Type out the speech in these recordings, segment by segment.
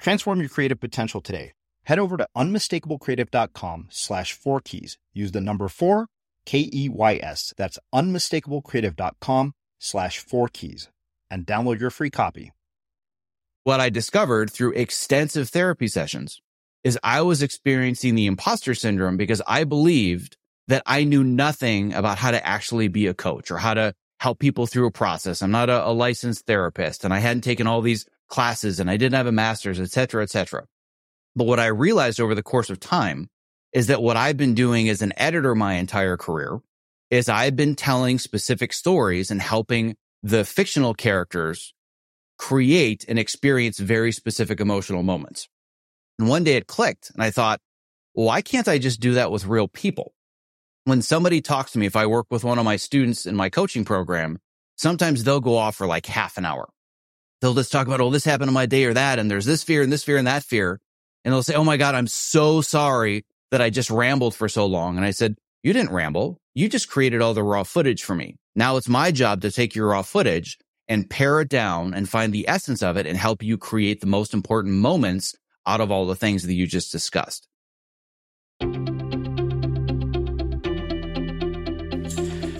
Transform your creative potential today. Head over to unmistakablecreative.com slash four keys. Use the number four, K E Y S. That's unmistakablecreative.com slash four keys and download your free copy. What I discovered through extensive therapy sessions is I was experiencing the imposter syndrome because I believed that I knew nothing about how to actually be a coach or how to help people through a process. I'm not a, a licensed therapist and I hadn't taken all these classes and I didn't have a master's, et cetera, et cetera. But what I realized over the course of time is that what I've been doing as an editor my entire career is I've been telling specific stories and helping the fictional characters create and experience very specific emotional moments. And one day it clicked and I thought, why can't I just do that with real people? When somebody talks to me, if I work with one of my students in my coaching program, sometimes they'll go off for like half an hour they'll just talk about, oh, this happened on my day or that. And there's this fear and this fear and that fear. And they'll say, oh my God, I'm so sorry that I just rambled for so long. And I said, you didn't ramble. You just created all the raw footage for me. Now it's my job to take your raw footage and pare it down and find the essence of it and help you create the most important moments out of all the things that you just discussed.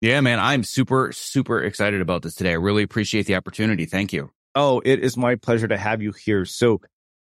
Yeah, man, I'm super, super excited about this today. I really appreciate the opportunity. Thank you. Oh, it is my pleasure to have you here. So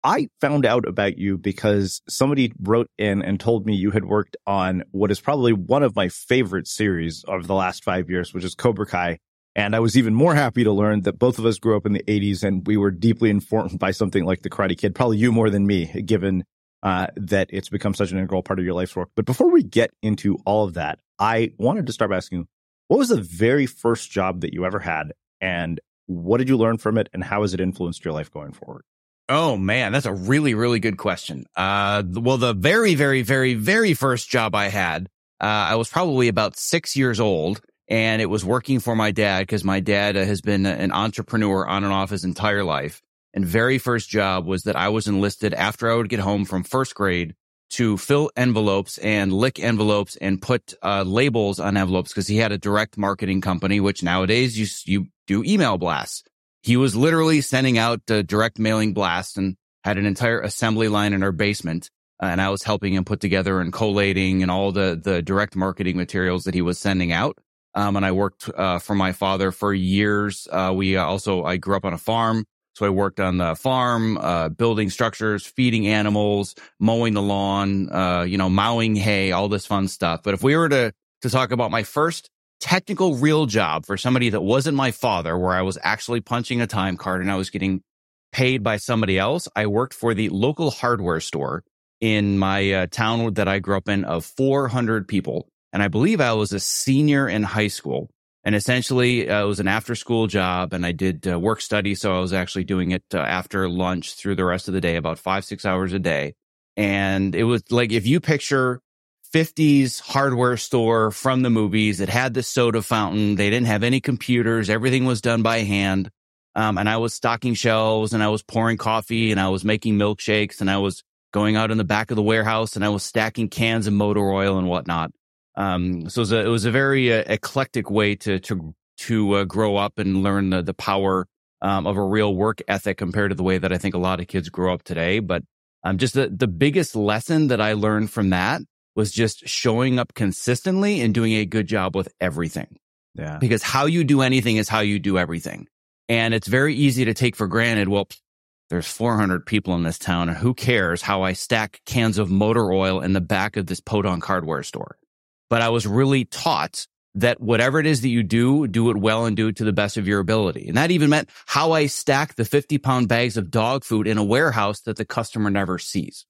I found out about you because somebody wrote in and told me you had worked on what is probably one of my favorite series of the last five years, which is Cobra Kai. And I was even more happy to learn that both of us grew up in the 80s and we were deeply informed by something like The Karate Kid, probably you more than me, given uh, that it's become such an integral part of your life's work. But before we get into all of that, I wanted to start by asking what was the very first job that you ever had? And what did you learn from it? And how has it influenced your life going forward? Oh man, that's a really, really good question. Uh, well, the very, very, very, very first job I had, uh, I was probably about six years old and it was working for my dad because my dad has been an entrepreneur on and off his entire life. And very first job was that I was enlisted after I would get home from first grade to fill envelopes and lick envelopes and put uh, labels on envelopes because he had a direct marketing company, which nowadays you you do email blasts. He was literally sending out direct mailing blasts and had an entire assembly line in our basement. Uh, and I was helping him put together and collating and all the the direct marketing materials that he was sending out. Um, and I worked uh, for my father for years. Uh, we also I grew up on a farm. So I worked on the farm, uh, building structures, feeding animals, mowing the lawn, uh, you know, mowing hay, all this fun stuff. But if we were to, to talk about my first technical real job for somebody that wasn't my father, where I was actually punching a time card and I was getting paid by somebody else, I worked for the local hardware store in my uh, town that I grew up in of 400 people. And I believe I was a senior in high school. And essentially, uh, it was an after school job and I did uh, work study. So I was actually doing it uh, after lunch through the rest of the day, about five, six hours a day. And it was like, if you picture 50s hardware store from the movies, it had the soda fountain. They didn't have any computers. Everything was done by hand. Um, and I was stocking shelves and I was pouring coffee and I was making milkshakes and I was going out in the back of the warehouse and I was stacking cans of motor oil and whatnot. Um, so it was a, it was a very uh, eclectic way to to to uh, grow up and learn the the power um, of a real work ethic compared to the way that I think a lot of kids grow up today. But um, just the the biggest lesson that I learned from that was just showing up consistently and doing a good job with everything. Yeah. Because how you do anything is how you do everything. And it's very easy to take for granted. Well, there's 400 people in this town and who cares how I stack cans of motor oil in the back of this podunk hardware store. But I was really taught that whatever it is that you do, do it well and do it to the best of your ability. And that even meant how I stack the 50 pound bags of dog food in a warehouse that the customer never sees.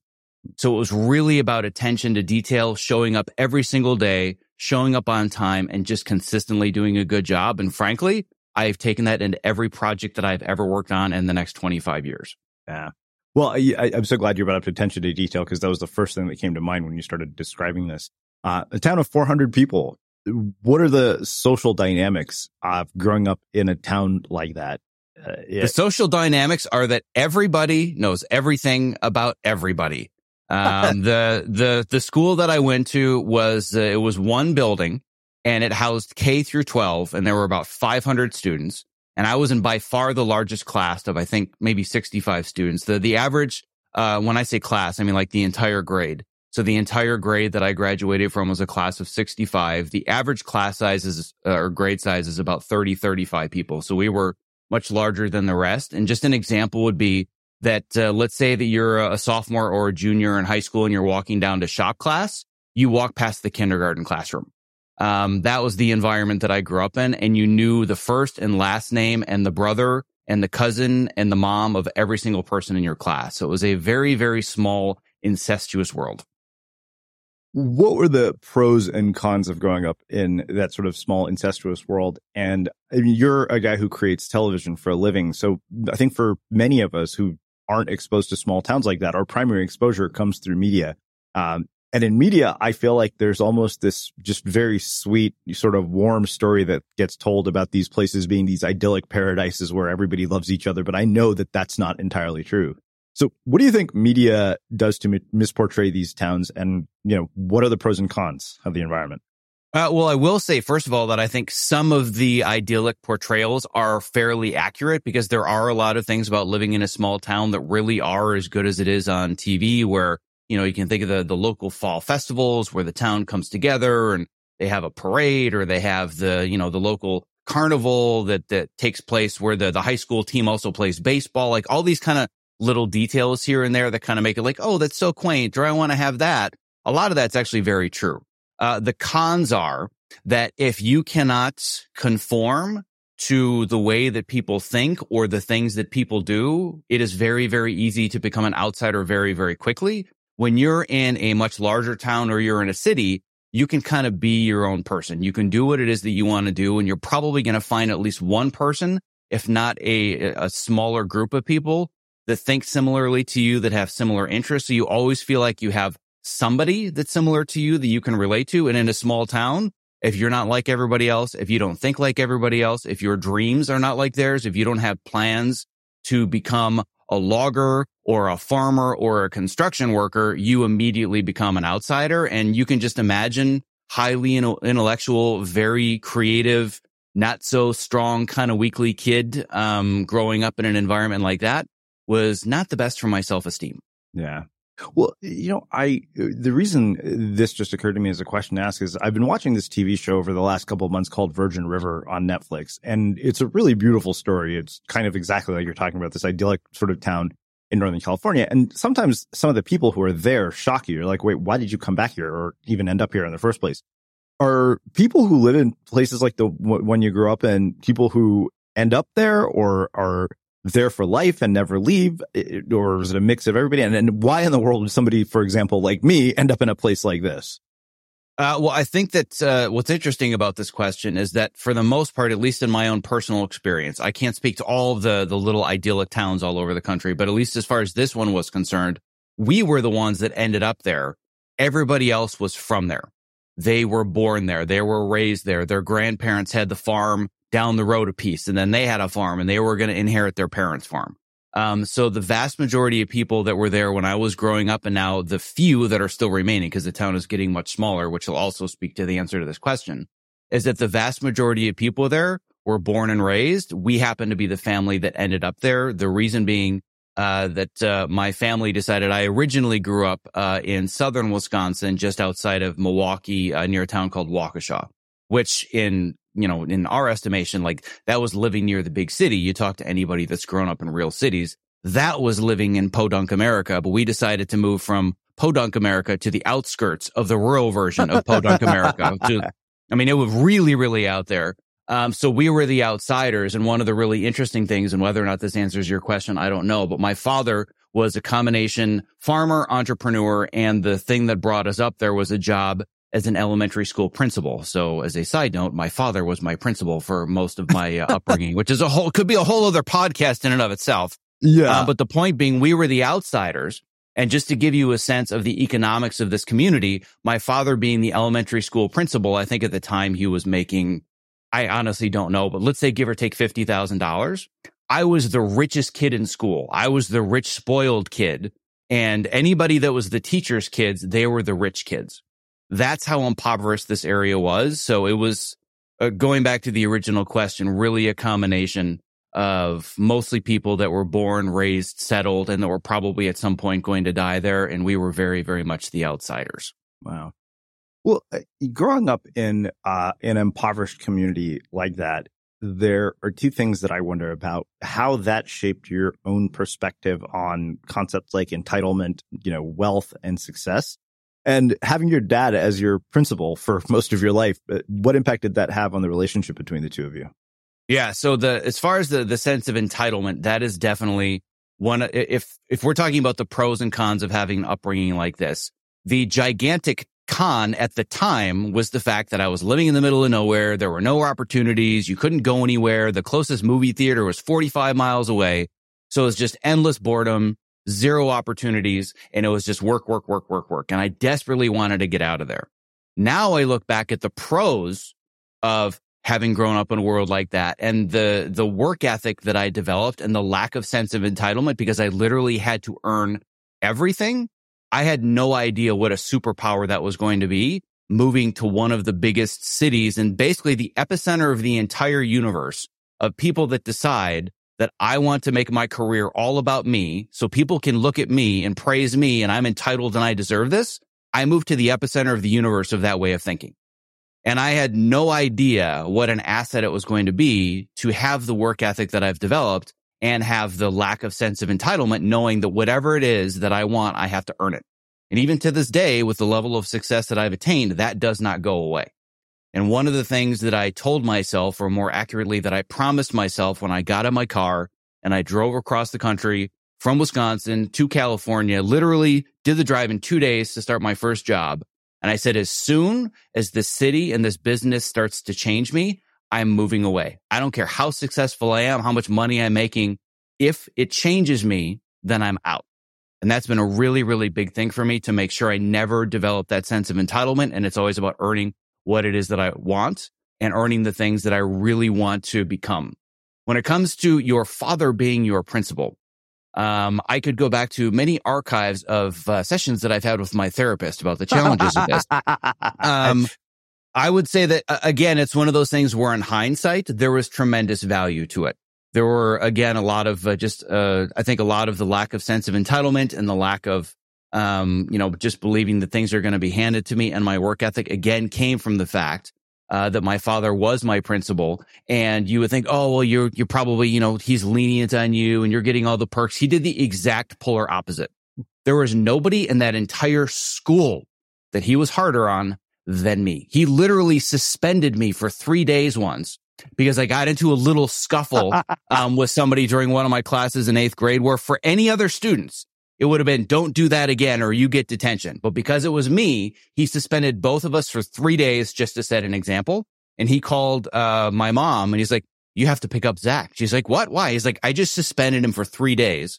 So it was really about attention to detail, showing up every single day, showing up on time and just consistently doing a good job. And frankly, I've taken that into every project that I've ever worked on in the next 25 years. Yeah. Well, I, am so glad you brought up attention to detail because that was the first thing that came to mind when you started describing this. Uh, a town of 400 people. What are the social dynamics of growing up in a town like that? Uh, it, the social dynamics are that everybody knows everything about everybody. Um, the the the school that I went to was uh, it was one building and it housed K through 12 and there were about 500 students. And I was in by far the largest class of, I think, maybe 65 students. The, the average, uh, when I say class, I mean like the entire grade. So the entire grade that I graduated from was a class of 65. The average class size is, uh, or grade size is about 30, 35 people. So we were much larger than the rest. And just an example would be that, uh, let's say that you're a sophomore or a junior in high school and you're walking down to shop class. You walk past the kindergarten classroom. Um, that was the environment that I grew up in. And you knew the first and last name and the brother and the cousin and the mom of every single person in your class. So it was a very, very small incestuous world. What were the pros and cons of growing up in that sort of small incestuous world? And I mean, you're a guy who creates television for a living. So I think for many of us who aren't exposed to small towns like that, our primary exposure comes through media. Um, and in media, I feel like there's almost this just very sweet, sort of warm story that gets told about these places being these idyllic paradises where everybody loves each other. But I know that that's not entirely true. So what do you think media does to misportray these towns? And, you know, what are the pros and cons of the environment? Uh, well, I will say, first of all, that I think some of the idyllic portrayals are fairly accurate because there are a lot of things about living in a small town that really are as good as it is on TV where you know, you can think of the, the local fall festivals where the town comes together and they have a parade or they have the, you know, the local carnival that, that takes place where the, the high school team also plays baseball, like all these kind of little details here and there that kind of make it like, oh, that's so quaint or I want to have that. A lot of that's actually very true. Uh, the cons are that if you cannot conform to the way that people think or the things that people do, it is very, very easy to become an outsider very, very quickly when you're in a much larger town or you're in a city, you can kind of be your own person. You can do what it is that you want to do. And you're probably going to find at least one person, if not a, a smaller group of people that think similarly to you, that have similar interests. So you always feel like you have somebody that's similar to you that you can relate to. And in a small town, if you're not like everybody else, if you don't think like everybody else, if your dreams are not like theirs, if you don't have plans to become a logger or a farmer or a construction worker, you immediately become an outsider. And you can just imagine highly intellectual, very creative, not so strong kind of weakly kid, um, growing up in an environment like that was not the best for my self esteem. Yeah. Well, you know, I, the reason this just occurred to me as a question to ask is I've been watching this TV show over the last couple of months called Virgin River on Netflix. And it's a really beautiful story. It's kind of exactly like you're talking about this idyllic sort of town in Northern California. And sometimes some of the people who are there shock you. You're like, wait, why did you come back here or even end up here in the first place? Are people who live in places like the one you grew up in people who end up there or are there for life and never leave? Or is it a mix of everybody? And, and why in the world would somebody, for example, like me end up in a place like this? Uh, well, I think that uh, what's interesting about this question is that for the most part, at least in my own personal experience, I can't speak to all of the the little idyllic towns all over the country, but at least as far as this one was concerned, we were the ones that ended up there. Everybody else was from there. They were born there. They were raised there. Their grandparents had the farm down the road a piece and then they had a farm and they were going to inherit their parents' farm. Um, so the vast majority of people that were there when I was growing up and now the few that are still remaining because the town is getting much smaller, which will also speak to the answer to this question is that the vast majority of people there were born and raised. We happen to be the family that ended up there. The reason being, uh, that, uh, my family decided I originally grew up, uh, in southern Wisconsin, just outside of Milwaukee, uh, near a town called Waukesha, which in you know, in our estimation, like that was living near the big city. You talk to anybody that's grown up in real cities. That was living in Podunk, America, but we decided to move from Podunk, America to the outskirts of the rural version of Podunk, America. To, I mean, it was really, really out there. Um, so we were the outsiders. And one of the really interesting things, and whether or not this answers your question, I don't know, but my father was a combination farmer, entrepreneur, and the thing that brought us up there was a job as an elementary school principal. So as a side note, my father was my principal for most of my uh, upbringing, which is a whole, could be a whole other podcast in and of itself. Yeah. Uh, but the point being, we were the outsiders. And just to give you a sense of the economics of this community, my father being the elementary school principal, I think at the time he was making, I honestly don't know, but let's say give or take $50,000. I was the richest kid in school. I was the rich, spoiled kid. And anybody that was the teacher's kids, they were the rich kids that's how impoverished this area was. So it was uh, going back to the original question, really a combination of mostly people that were born, raised, settled, and that were probably at some point going to die there. And we were very, very much the outsiders. Wow. Well, uh, growing up in uh, an impoverished community like that, there are two things that I wonder about how that shaped your own perspective on concepts like entitlement, you know, wealth and success. And having your dad as your principal for most of your life, uh, what impact did that have on the relationship between the two of you? Yeah. So the, as far as the, the sense of entitlement, that is definitely one. If, if we're talking about the pros and cons of having an upbringing like this, the gigantic con at the time was the fact that I was living in the middle of nowhere. There were no opportunities. You couldn't go anywhere. The closest movie theater was 45 miles away. So it was just endless boredom zero opportunities. And it was just work, work, work, work, work. And I desperately wanted to get out of there. Now I look back at the pros of having grown up in a world like that and the, the work ethic that I developed and the lack of sense of entitlement because I literally had to earn everything. I had no idea what a superpower that was going to be moving to one of the biggest cities and basically the epicenter of the entire universe of people that decide that I want to make my career all about me so people can look at me and praise me and I'm entitled and I deserve this. I moved to the epicenter of the universe of that way of thinking. And I had no idea what an asset it was going to be to have the work ethic that I've developed and have the lack of sense of entitlement, knowing that whatever it is that I want, I have to earn it. And even to this day, with the level of success that I've attained, that does not go away. And one of the things that I told myself, or more accurately, that I promised myself when I got in my car and I drove across the country from Wisconsin to California, literally did the drive in two days to start my first job. And I said, as soon as the city and this business starts to change me, I'm moving away. I don't care how successful I am, how much money I'm making. If it changes me, then I'm out. And that's been a really, really big thing for me to make sure I never develop that sense of entitlement. And it's always about earning what it is that I want and earning the things that I really want to become. When it comes to your father being your principal, um, I could go back to many archives of uh, sessions that I've had with my therapist about the challenges of this. Um, I would say that again, it's one of those things where in hindsight, there was tremendous value to it. There were again, a lot of uh, just, uh, I think a lot of the lack of sense of entitlement and the lack of um, you know, just believing that things are going to be handed to me and my work ethic again came from the fact uh, that my father was my principal. And you would think, oh, well, you're, you're probably, you know, he's lenient on you and you're getting all the perks. He did the exact polar opposite. There was nobody in that entire school that he was harder on than me. He literally suspended me for three days once because I got into a little scuffle um, with somebody during one of my classes in eighth grade where for any other students, it would have been don't do that again or you get detention. But because it was me, he suspended both of us for three days just to set an example. And he called uh, my mom and he's like, you have to pick up Zach. She's like, what? Why? He's like, I just suspended him for three days.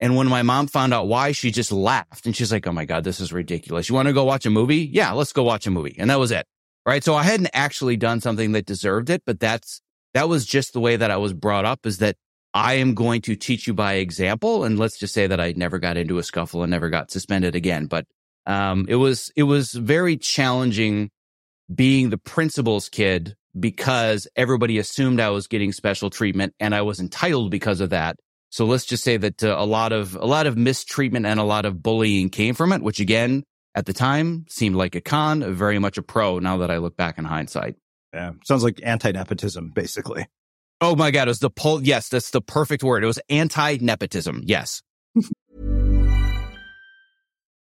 And when my mom found out why, she just laughed and she's like, Oh my God, this is ridiculous. You want to go watch a movie? Yeah, let's go watch a movie. And that was it. Right. So I hadn't actually done something that deserved it, but that's, that was just the way that I was brought up is that I am going to teach you by example. And let's just say that I never got into a scuffle and never got suspended again. But um, it was it was very challenging being the principal's kid because everybody assumed I was getting special treatment and I was entitled because of that. So let's just say that uh, a lot of a lot of mistreatment and a lot of bullying came from it, which again at the time seemed like a con, very much a pro. Now that I look back in hindsight, yeah, sounds like anti nepotism, basically. Oh my God. It was the poll. Yes, that's the perfect word. It was anti nepotism. Yes.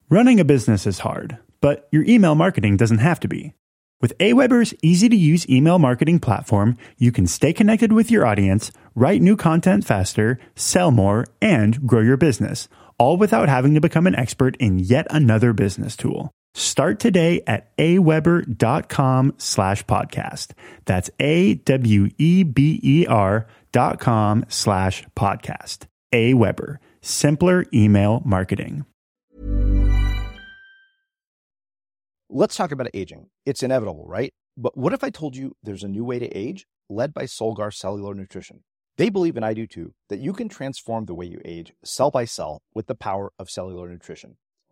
Running a business is hard, but your email marketing doesn't have to be. With Aweber's easy to use email marketing platform, you can stay connected with your audience, write new content faster, sell more, and grow your business, all without having to become an expert in yet another business tool. Start today at aweber.com slash podcast. That's A-W-E-B-E-R dot com slash podcast. Aweber, simpler email marketing. Let's talk about aging. It's inevitable, right? But what if I told you there's a new way to age led by Solgar Cellular Nutrition? They believe, and I do too, that you can transform the way you age cell by cell with the power of cellular nutrition.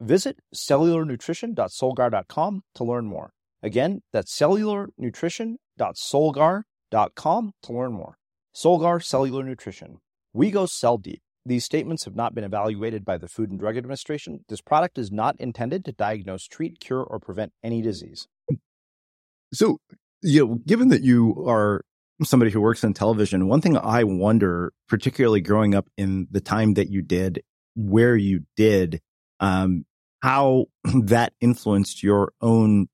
Visit cellularnutrition.solgar.com to learn more. Again, that's cellularnutrition.solgar.com to learn more. Solgar Cellular Nutrition. We go cell deep. These statements have not been evaluated by the Food and Drug Administration. This product is not intended to diagnose, treat, cure, or prevent any disease. So, you know, given that you are somebody who works in television, one thing I wonder, particularly growing up in the time that you did where you did, um, how that influenced your own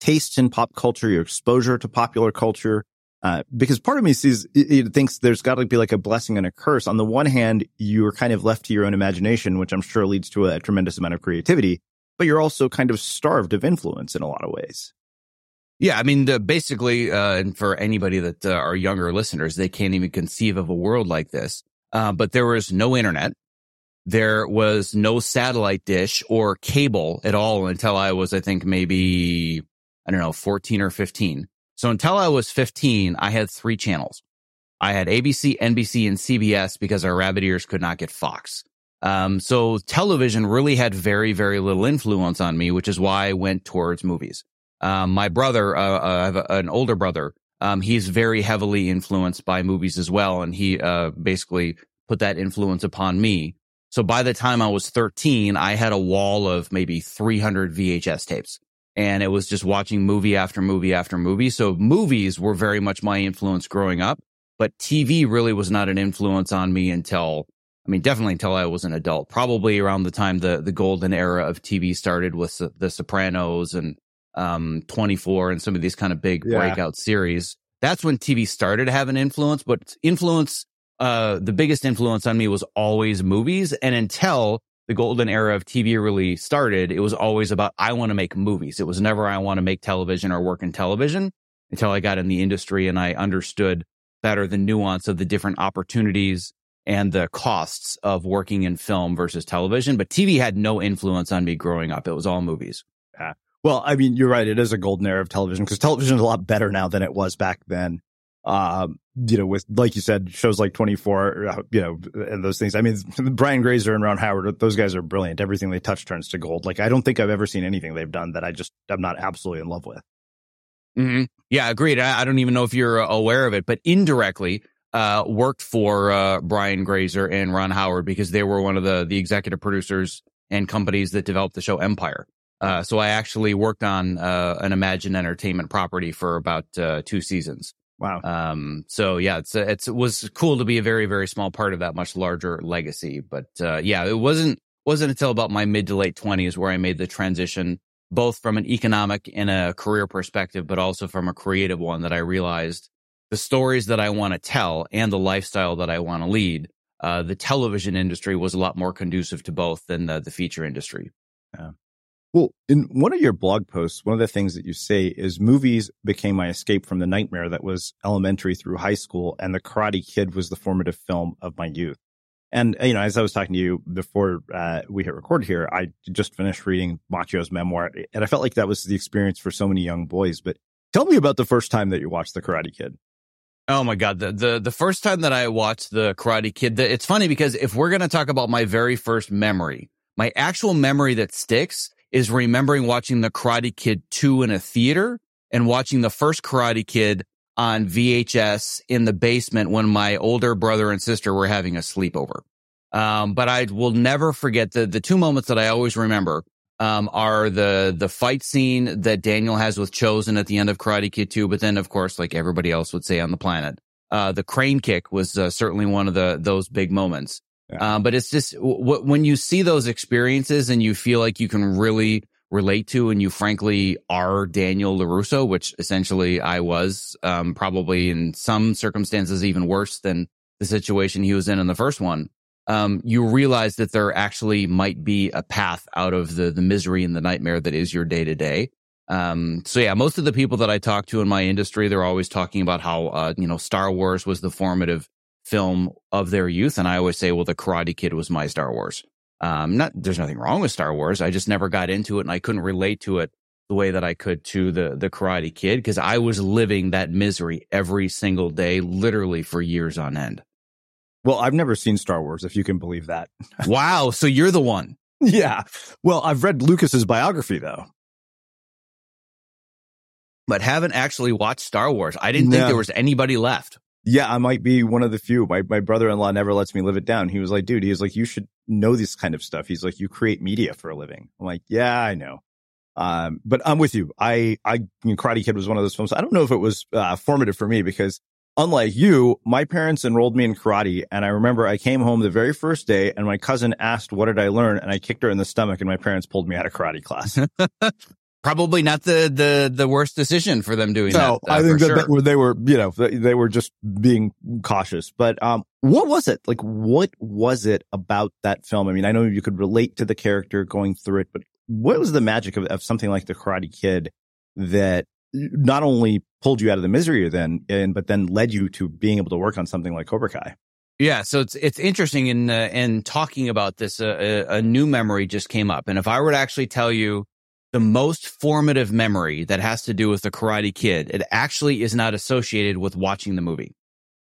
tastes in pop culture, your exposure to popular culture. Uh, because part of me sees, it, it thinks there's got to be like a blessing and a curse. On the one hand, you're kind of left to your own imagination, which I'm sure leads to a tremendous amount of creativity, but you're also kind of starved of influence in a lot of ways. Yeah, I mean, the, basically, uh, and for anybody that uh, are younger listeners, they can't even conceive of a world like this. Uh, but there was no internet there was no satellite dish or cable at all until I was, I think, maybe, I don't know, 14 or 15. So until I was 15, I had three channels. I had ABC, NBC, and CBS because our rabbit ears could not get Fox. Um, so television really had very, very little influence on me, which is why I went towards movies. Um, my brother, uh, uh I have an older brother. Um, he's very heavily influenced by movies as well. And he, uh, basically put that influence upon me. So by the time I was 13, I had a wall of maybe 300 VHS tapes and it was just watching movie after movie after movie. So movies were very much my influence growing up, but TV really was not an influence on me until, I mean, definitely until I was an adult, probably around the time the, the golden era of TV started with the, Sopranos and, um, 24 and some of these kind of big yeah. breakout series. That's when TV started to have an influence, but influence uh, the biggest influence on me was always movies. And until the golden era of TV really started, it was always about, I want to make movies. It was never, I want to make television or work in television until I got in the industry and I understood better the nuance of the different opportunities and the costs of working in film versus television. But TV had no influence on me growing up. It was all movies. Yeah. Well, I mean, you're right. It is a golden era of television because television is a lot better now than it was back then um, you know, with, like you said, shows like 24, uh, you know, and those things. I mean, Brian Grazer and Ron Howard, those guys are brilliant. Everything they touch turns to gold. Like, I don't think I've ever seen anything they've done that I just, I'm not absolutely in love with. Mm-hmm. Yeah, agreed. I, I, don't even know if you're aware of it, but indirectly, uh, worked for, uh, Brian Grazer and Ron Howard because they were one of the, the executive producers and companies that developed the show Empire. Uh, so I actually worked on, uh, an Imagine Entertainment property for about, uh, two seasons. Wow. Um, so yeah, it's, it's, it was cool to be a very, very small part of that much larger legacy. But, uh, yeah, it wasn't, wasn't until about my mid to late twenties where I made the transition, both from an economic and a career perspective, but also from a creative one that I realized the stories that I want to tell and the lifestyle that I want to lead uh, the television industry was a lot more conducive to both than the, the feature industry. Yeah. Well, in one of your blog posts, one of the things that you say is movies became my escape from the nightmare that was elementary through high school, and The Karate Kid was the formative film of my youth. And, you know, as I was talking to you before uh, we hit record here, I just finished reading Macchio's memoir, and I felt like that was the experience for so many young boys. But tell me about the first time that you watched The Karate Kid. Oh my God. The, the, the first time that I watched The Karate Kid, the, it's funny because if we're going to talk about my very first memory, my actual memory that sticks is remembering watching The Karate Kid 2 in a theater and watching the first Karate Kid on VHS in the basement when my older brother and sister were having a sleepover. Um, but I will never forget the, the two moments that I always remember, um, are the, the fight scene that Daniel has with Chozen at the end of Karate Kid 2. But then, of course, like everybody else would say on the planet, uh, the crane kick was uh, certainly one of the, those big moments. Yeah. Uh, but it's just w- when you see those experiences and you feel like you can really relate to and you frankly are Daniel LaRusso, which essentially I was, um, probably in some circumstances even worse than the situation he was in in the first one. Um, you realize that there actually might be a path out of the, the misery and the nightmare that is your day to day. Um, so yeah, most of the people that I talk to in my industry, they're always talking about how, uh, you know, Star Wars was the formative film of their youth. And I always say, well, the Karate Kid was my Star Wars. Um, not, there's nothing wrong with Star Wars. I just never got into it and I couldn't relate to it the way that I could to the, the Karate Kid because I was living that misery every single day, literally for years on end. Well, I've never seen Star Wars, if you can believe that. wow. So you're the one. Yeah. Well, I've read Lucas's biography though. But haven't actually watched Star Wars. I didn't no. think there was anybody left. Yeah, I might be one of the few. My my brother-in-law never lets me live it down. He was like, dude, he was like, you should know this kind of stuff. He's like, you create media for a living. I'm like, yeah, I know. Um, but I'm with you. I, I, you know, Karate Kid was one of those films. I don't know if it was uh, formative for me because unlike you, my parents enrolled me in karate. And I remember I came home the very first day and my cousin asked, what did I learn? And I kicked her in the stomach and my parents pulled me out of karate class. probably not the the the worst decision for them doing no, that. Uh, I think that, sure. that, they were, you know, they were just being cautious. But um, what was it like? What was it about that film? I mean, I know you could relate to the character going through it, but what was the magic of, of something like the Karate Kid that not only pulled you out of the misery then, and but then led you to being able to work on something like Cobra Kai? Yeah, so it's it's interesting in uh, in talking about this. Uh, a, a new memory just came up, and if I were to actually tell you the most formative memory that has to do with the Karate Kid, it actually is not associated with watching the movie.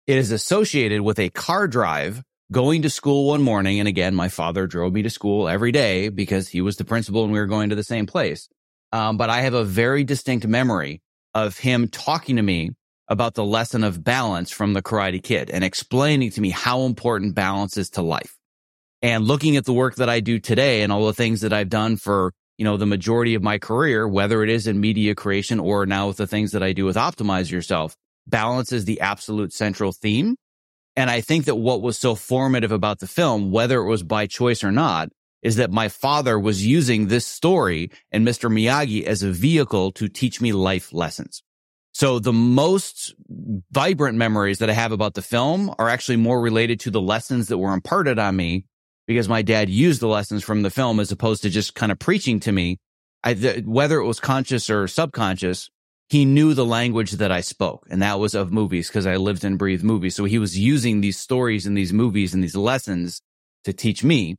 It is associated with a car drive going to school one morning. And again, my father drove me to school every day because he was the principal and we were going to the same place. Um, but I have a very distinct memory of him talking to me about the lesson of balance from the Karate Kid and explaining to me how important balance is to life. And looking at the work that I do today and all the things that I've done for you know, the majority of my career, whether it is in media creation or now with the things that I do with optimize yourself, balance is the absolute central theme. And I think that what was so formative about the film, whether it was by choice or not, is that my father was using this story and Mr. Miyagi as a vehicle to teach me life lessons. So the most vibrant memories that I have about the film are actually more related to the lessons that were imparted on me because my dad used the lessons from the film as opposed to just kind of preaching to me. I, th- whether it was conscious or subconscious, he knew the language that I spoke, and that was of movies because I lived and breathed movies. So he was using these stories and these movies and these lessons to teach me.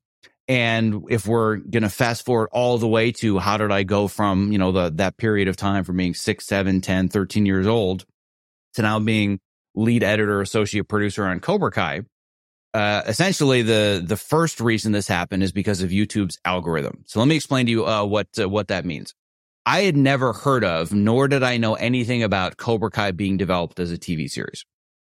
And if we're going to fast forward all the way to how did I go from, you know, the, that period of time from being six, seven, 10, 13 years old to now being lead editor, associate producer on Cobra Kai, uh, essentially the the first reason this happened is because of YouTube's algorithm. So let me explain to you uh, what uh, what that means. I had never heard of, nor did I know anything about Cobra Kai being developed as a TV series.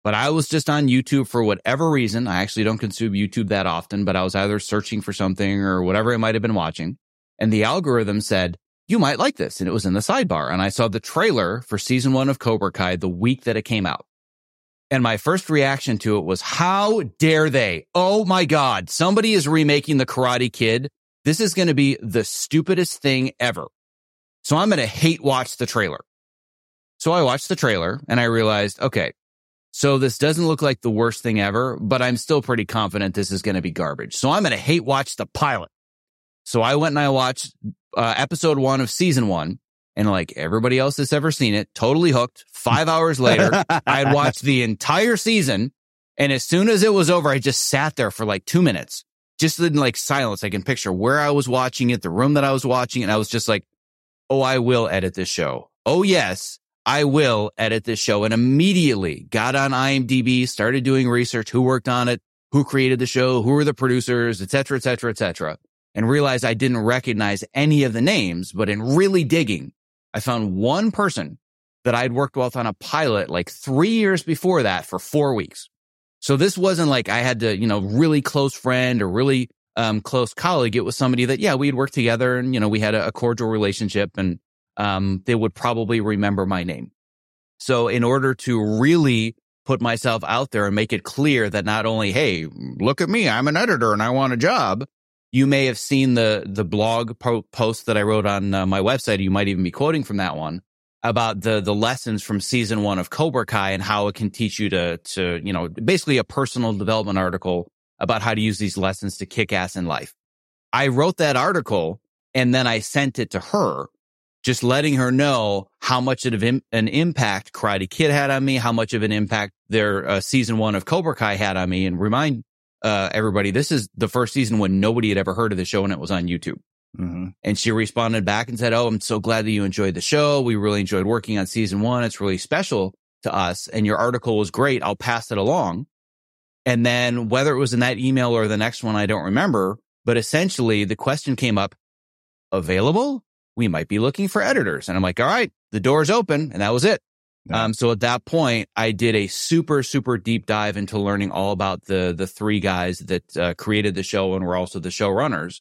But I was just on YouTube for whatever reason. I actually don't consume YouTube that often, but I was either searching for something or whatever I might have been watching. And the algorithm said, you might like this. And it was in the sidebar. And I saw the trailer for season one of Cobra Kai the week that it came out. And my first reaction to it was, how dare they? Oh my God. Somebody is remaking the Karate Kid. This is going to be the stupidest thing ever. So I'm going to hate watch the trailer. So I watched the trailer and I realized, okay, So this doesn't look like the worst thing ever, but I'm still pretty confident this is going to be garbage. So I'm going to hate watch the pilot. So I went and I watched uh, episode one of season one and like everybody else that's ever seen it, totally hooked. Five hours later, I had watched the entire season. And as soon as it was over, I just sat there for like two minutes, just in like silence. I can picture where I was watching it, the room that I was watching. And I was just like, Oh, I will edit this show. Oh, yes, I will edit this show. And immediately got on IMDb, started doing research, who worked on it, who created the show, who were the producers, et cetera, et cetera, et cetera. And realized I didn't recognize any of the names, but in really digging, I found one person that I'd worked with on a pilot like three years before that for four weeks. So this wasn't like I had to, you know, really close friend or really um, close colleague. It was somebody that, yeah, we'd worked together and, you know, we had a, a cordial relationship and um, they would probably remember my name. So in order to really put myself out there and make it clear that not only, hey, look at me, I'm an editor and I want a job, you may have seen the the blog po- post that I wrote on uh, my website. You might even be quoting from that one about the the lessons from season one of Cobra Kai and how it can teach you to to you know basically a personal development article about how to use these lessons to kick ass in life. I wrote that article and then I sent it to her, just letting her know how much of an impact Karate Kid had on me, how much of an impact their uh, season one of Cobra Kai had on me, and remind uh, everybody, this is the first season when nobody had ever heard of the show and it was on YouTube. Mm-hmm. And she responded back and said, Oh, I'm so glad that you enjoyed the show. We really enjoyed working on season one. It's really special to us. And your article was great. I'll pass it along. And then whether it was in that email or the next one, I don't remember. But essentially the question came up available. We might be looking for editors. And I'm like, all right, the door's open. And that was it. Yeah. Um, so at that point, I did a super, super deep dive into learning all about the, the three guys that uh, created the show and were also the showrunners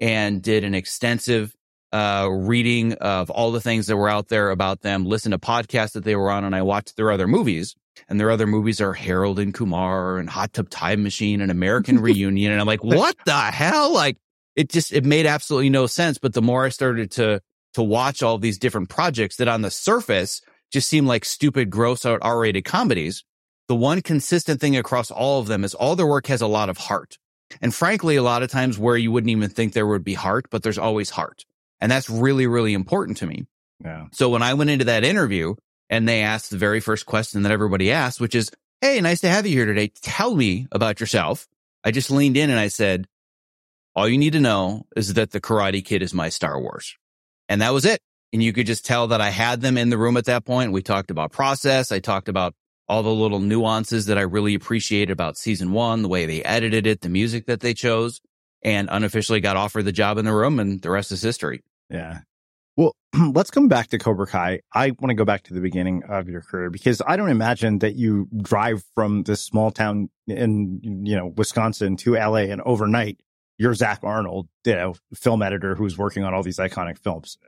and did an extensive, uh, reading of all the things that were out there about them, listened to podcasts that they were on, and I watched their other movies. And their other movies are Harold and Kumar and Hot Tub Time Machine and American Reunion. And I'm like, what the hell? Like it just, it made absolutely no sense. But the more I started to, to watch all these different projects that on the surface just seem like stupid, gross out R rated comedies. The one consistent thing across all of them is all their work has a lot of heart. And frankly, a lot of times where you wouldn't even think there would be heart, but there's always heart. And that's really, really important to me. Yeah. So when I went into that interview and they asked the very first question that everybody asked, which is, Hey, nice to have you here today. Tell me about yourself. I just leaned in and I said, all you need to know is that the Karate Kid is my Star Wars. And that was it. And you could just tell that I had them in the room at that point. We talked about process. I talked about all the little nuances that I really appreciated about season one, the way they edited it, the music that they chose, and unofficially got offered the job in the room. And the rest is history. Yeah. Well, let's come back to Cobra Kai. I want to go back to the beginning of your career because I don't imagine that you drive from this small town in, you know, Wisconsin to LA and overnight you're Zach Arnold, you know, film editor who's working on all these iconic films.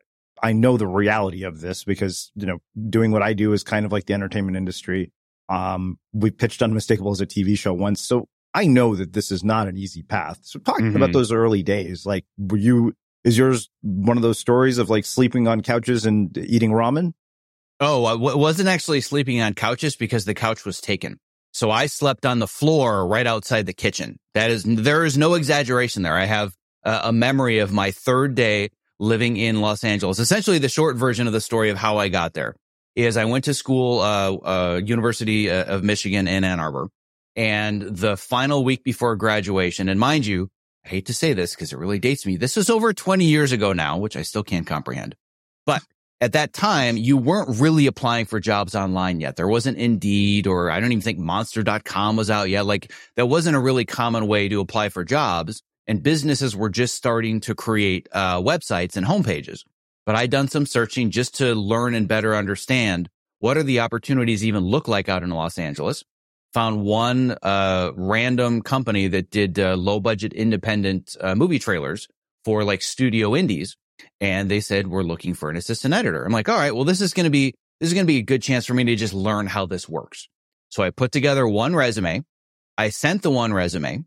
I know the reality of this because, you know, doing what I do is kind of like the entertainment industry. Um, we pitched Unmistakable as a TV show once. So I know that this is not an easy path. So talking mm-hmm. about those early days, like were you, is yours one of those stories of like sleeping on couches and eating ramen? Oh, I w- wasn't actually sleeping on couches because the couch was taken. So I slept on the floor right outside the kitchen. That is, there is no exaggeration there. I have a, a memory of my third day living in Los Angeles. Essentially, the short version of the story of how I got there is I went to school, uh, uh, University uh, of Michigan in Ann Arbor. And the final week before graduation, and mind you, I hate to say this because it really dates me. This was over 20 years ago now, which I still can't comprehend. But at that time, you weren't really applying for jobs online yet. There wasn't Indeed or I don't even think monster.com was out yet. Like that wasn't a really common way to apply for jobs and businesses were just starting to create uh, websites and homepages. But I'd done some searching just to learn and better understand what are the opportunities even look like out in Los Angeles. Found one uh, random company that did uh, low budget independent uh, movie trailers for like studio indies, and they said we're looking for an assistant editor. I'm like, all right, well this is going to be this is going to be a good chance for me to just learn how this works. So I put together one resume. I sent the one resume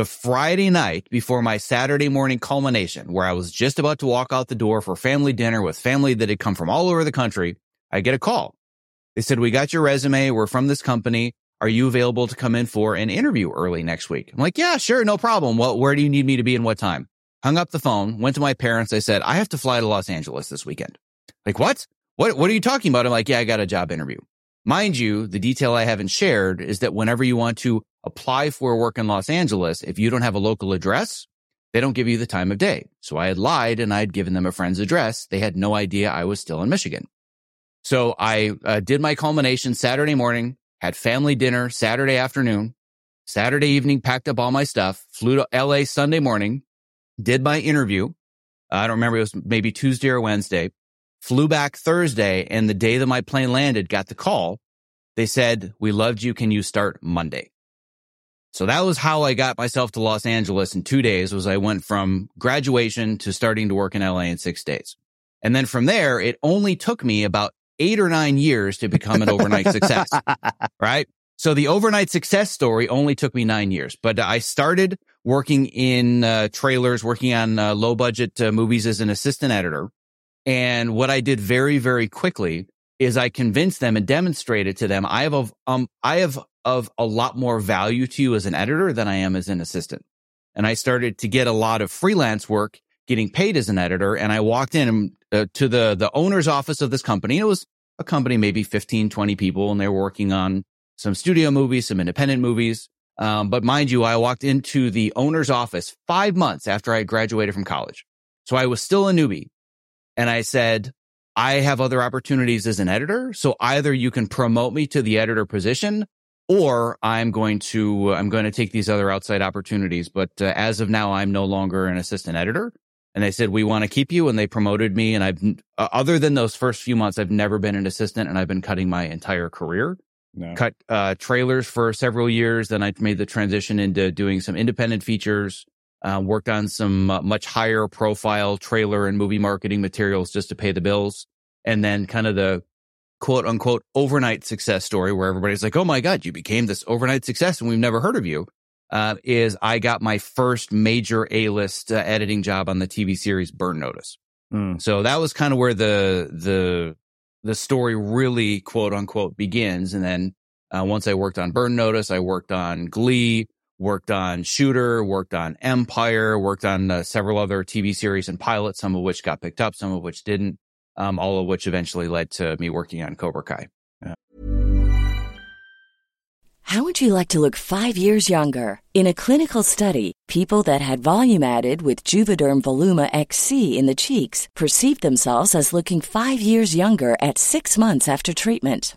the Friday night before my Saturday morning culmination, where I was just about to walk out the door for family dinner with family that had come from all over the country, I get a call. They said, we got your resume. We're from this company. Are you available to come in for an interview early next week? I'm like, yeah, sure. No problem. Well, where do you need me to be and what time? Hung up the phone, went to my parents. I said, I have to fly to Los Angeles this weekend. Like, what? What, what are you talking about? I'm like, yeah, I got a job interview. Mind you, the detail I haven't shared is that whenever you want to apply for work in Los Angeles, if you don't have a local address, they don't give you the time of day. So I had lied and I had given them a friend's address. They had no idea I was still in Michigan. So I uh, did my culmination Saturday morning, had family dinner Saturday afternoon, Saturday evening, packed up all my stuff, flew to LA Sunday morning, did my interview. I don't remember. It was maybe Tuesday or Wednesday. Flew back Thursday and the day that my plane landed, got the call. They said, we loved you. Can you start Monday? So that was how I got myself to Los Angeles in two days was I went from graduation to starting to work in LA in six days. And then from there, it only took me about eight or nine years to become an overnight success. Right. So the overnight success story only took me nine years, but I started working in uh, trailers, working on uh, low budget uh, movies as an assistant editor. And what I did very, very quickly is I convinced them and demonstrated to them I have a, um I have of a lot more value to you as an editor than I am as an assistant. And I started to get a lot of freelance work getting paid as an editor. And I walked in uh, to the, the owner's office of this company. It was a company, maybe 15, 20 people, and they were working on some studio movies, some independent movies. Um, but mind you, I walked into the owner's office five months after I graduated from college. So I was still a newbie. And I said, I have other opportunities as an editor. So either you can promote me to the editor position or I'm going to I'm going to take these other outside opportunities. But uh, as of now, I'm no longer an assistant editor. And they said we want to keep you, and they promoted me. And I've uh, other than those first few months, I've never been an assistant, and I've been cutting my entire career. No. Cut uh, trailers for several years. Then I made the transition into doing some independent features. Uh, worked on some uh, much higher profile trailer and movie marketing materials just to pay the bills. And then kind of the quote unquote overnight success story where everybody's like, Oh my God, you became this overnight success and we've never heard of you. Uh, is I got my first major A list uh, editing job on the TV series Burn Notice. Mm. So that was kind of where the, the, the story really quote unquote begins. And then, uh, once I worked on Burn Notice, I worked on Glee, worked on Shooter, worked on Empire, worked on uh, several other TV series and pilots, some of which got picked up, some of which didn't um, all of which eventually led to me working on Cobra Kai. Yeah. How would you like to look five years younger? In a clinical study, people that had volume added with Juvederm Voluma XC in the cheeks perceived themselves as looking five years younger at six months after treatment.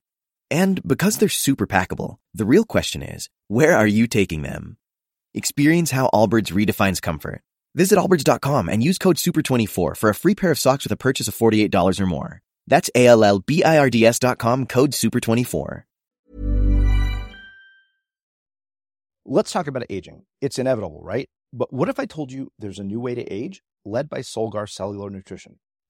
And because they're super packable, the real question is, where are you taking them? Experience how Allbirds redefines comfort. Visit allbirds.com and use code SUPER24 for a free pair of socks with a purchase of $48 or more. That's A-L-L-B-I-R-D-S dot com, code SUPER24. Let's talk about aging. It's inevitable, right? But what if I told you there's a new way to age led by Solgar Cellular Nutrition?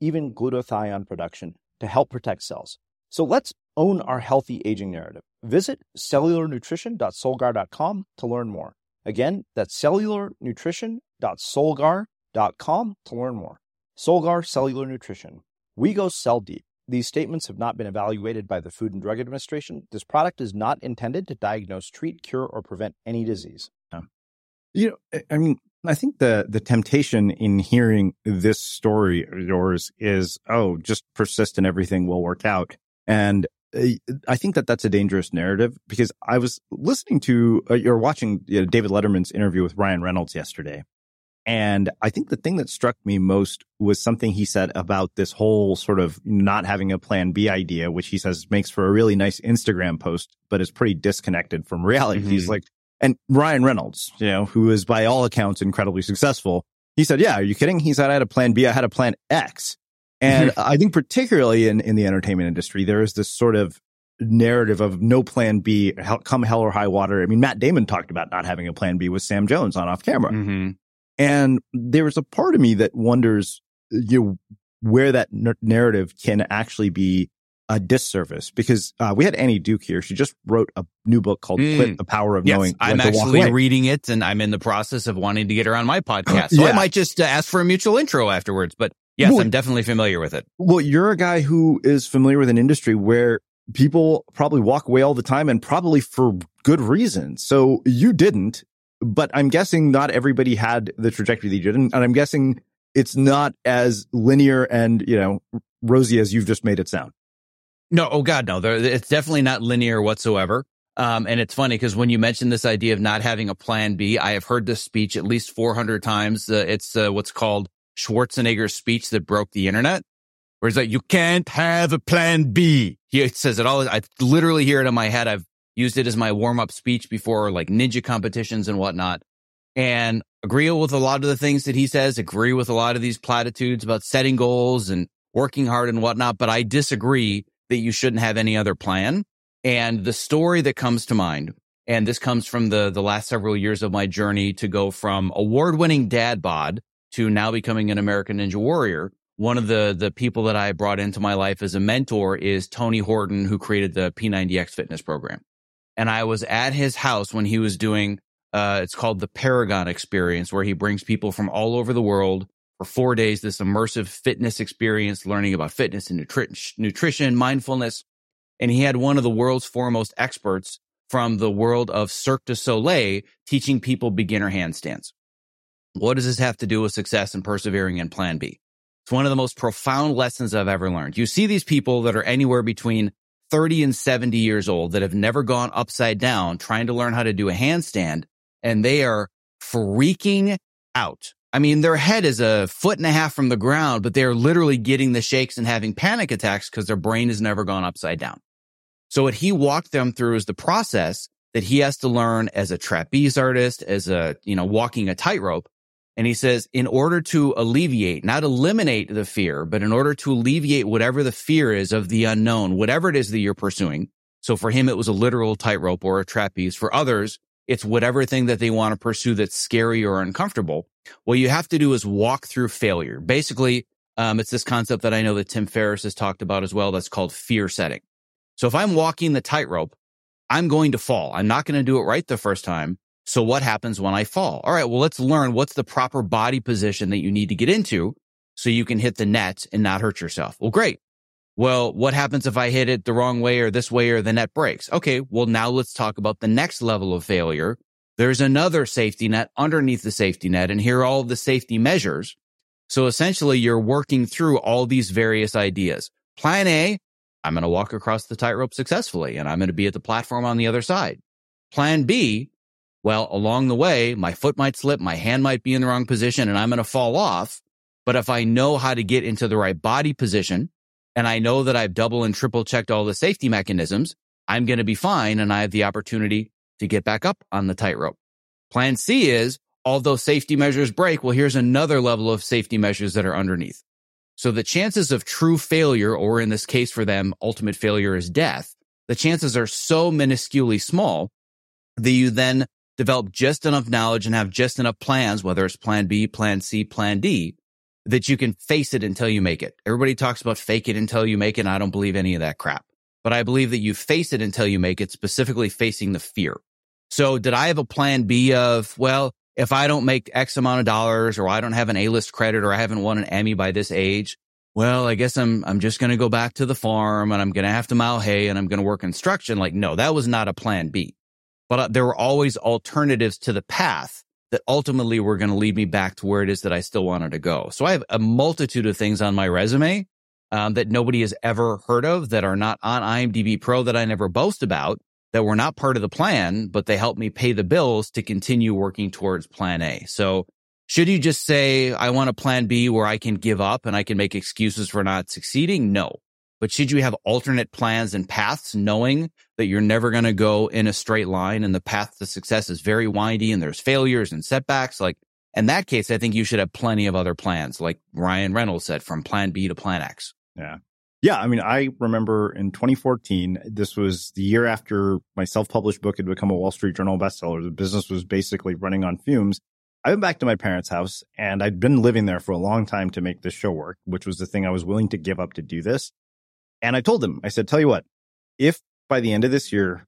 even glutathione production to help protect cells. So let's own our healthy aging narrative. Visit cellularnutrition.solgar.com to learn more. Again, that's cellularnutrition.solgar.com to learn more. Solgar Cellular Nutrition. We go cell deep. These statements have not been evaluated by the Food and Drug Administration. This product is not intended to diagnose, treat, cure, or prevent any disease. You know, I mean, I think the the temptation in hearing this story of yours is, oh, just persist and everything will work out. And uh, I think that that's a dangerous narrative because I was listening to uh, or watching you know, David Letterman's interview with Ryan Reynolds yesterday. And I think the thing that struck me most was something he said about this whole sort of not having a plan B idea, which he says makes for a really nice Instagram post, but is pretty disconnected from reality. Mm-hmm. He's like, and Ryan Reynolds, you know, who is by all accounts incredibly successful. He said, yeah, are you kidding? He said, I had a plan B. I had a plan X. And I think particularly in, in the entertainment industry, there is this sort of narrative of no plan B, come hell or high water. I mean, Matt Damon talked about not having a plan B with Sam Jones on off camera. Mm-hmm. And there's a part of me that wonders you know, where that n- narrative can actually be a disservice because uh, we had Annie Duke here. She just wrote a new book called mm. Quit the Power of yes, Knowing. I'm actually reading it and I'm in the process of wanting to get her on my podcast. So yeah. I might just uh, ask for a mutual intro afterwards. But yes, well, I'm definitely familiar with it. Well, you're a guy who is familiar with an industry where people probably walk away all the time and probably for good reason. So you didn't, but I'm guessing not everybody had the trajectory that you did. And I'm guessing it's not as linear and, you know, rosy as you've just made it sound. No, oh God, no. It's definitely not linear whatsoever. Um, and it's funny because when you mentioned this idea of not having a plan B, I have heard this speech at least 400 times. Uh, it's uh, what's called Schwarzenegger's speech that broke the internet, where he's like, you can't have a plan B. He says it all. I literally hear it in my head. I've used it as my warm up speech before like ninja competitions and whatnot. And agree with a lot of the things that he says, agree with a lot of these platitudes about setting goals and working hard and whatnot. But I disagree that you shouldn't have any other plan. And the story that comes to mind, and this comes from the, the last several years of my journey to go from award winning dad bod to now becoming an American Ninja Warrior. One of the, the people that I brought into my life as a mentor is Tony Horton, who created the P90X fitness program. And I was at his house when he was doing, uh, it's called the Paragon experience, where he brings people from all over the world for four days, this immersive fitness experience, learning about fitness and nutri- nutrition, mindfulness. And he had one of the world's foremost experts from the world of Cirque du Soleil teaching people beginner handstands. What does this have to do with success and persevering in plan B? It's one of the most profound lessons I've ever learned. You see these people that are anywhere between 30 and 70 years old that have never gone upside down trying to learn how to do a handstand and they are freaking out I mean, their head is a foot and a half from the ground, but they're literally getting the shakes and having panic attacks because their brain has never gone upside down. So what he walked them through is the process that he has to learn as a trapeze artist, as a, you know, walking a tightrope. And he says, in order to alleviate, not eliminate the fear, but in order to alleviate whatever the fear is of the unknown, whatever it is that you're pursuing. So for him, it was a literal tightrope or a trapeze. For others, it's whatever thing that they want to pursue that's scary or uncomfortable. What you have to do is walk through failure. Basically, um, it's this concept that I know that Tim Ferriss has talked about as well. That's called fear setting. So if I'm walking the tightrope, I'm going to fall. I'm not going to do it right the first time. So what happens when I fall? All right. Well, let's learn what's the proper body position that you need to get into so you can hit the net and not hurt yourself. Well, great. Well, what happens if I hit it the wrong way or this way or the net breaks? Okay. Well, now let's talk about the next level of failure. There's another safety net underneath the safety net and here are all the safety measures. So essentially you're working through all these various ideas. Plan A, I'm going to walk across the tightrope successfully and I'm going to be at the platform on the other side. Plan B, well, along the way, my foot might slip, my hand might be in the wrong position and I'm going to fall off. But if I know how to get into the right body position and I know that I've double and triple checked all the safety mechanisms, I'm going to be fine and I have the opportunity to get back up on the tightrope. Plan C is all those safety measures break. Well, here's another level of safety measures that are underneath. So the chances of true failure, or in this case for them, ultimate failure is death. The chances are so minusculely small that you then develop just enough knowledge and have just enough plans, whether it's plan B, plan C, plan D, that you can face it until you make it. Everybody talks about fake it until you make it. I don't believe any of that crap, but I believe that you face it until you make it, specifically facing the fear. So did I have a plan B of, well, if I don't make X amount of dollars or I don't have an A-list credit or I haven't won an Emmy by this age, well, I guess I'm, I'm just going to go back to the farm and I'm going to have to mow hay and I'm going to work construction. Like, no, that was not a plan B, but uh, there were always alternatives to the path that ultimately were going to lead me back to where it is that I still wanted to go. So I have a multitude of things on my resume um, that nobody has ever heard of that are not on IMDb Pro that I never boast about that were not part of the plan, but they helped me pay the bills to continue working towards plan A. So should you just say, I want a plan B where I can give up and I can make excuses for not succeeding? No. But should you have alternate plans and paths knowing that you're never going to go in a straight line and the path to success is very windy and there's failures and setbacks? Like in that case, I think you should have plenty of other plans, like Ryan Reynolds said, from plan B to plan X. Yeah. Yeah, I mean, I remember in 2014, this was the year after my self-published book had become a Wall Street Journal bestseller. The business was basically running on fumes. I went back to my parents' house and I'd been living there for a long time to make this show work, which was the thing I was willing to give up to do this. And I told them, I said, tell you what, if by the end of this year,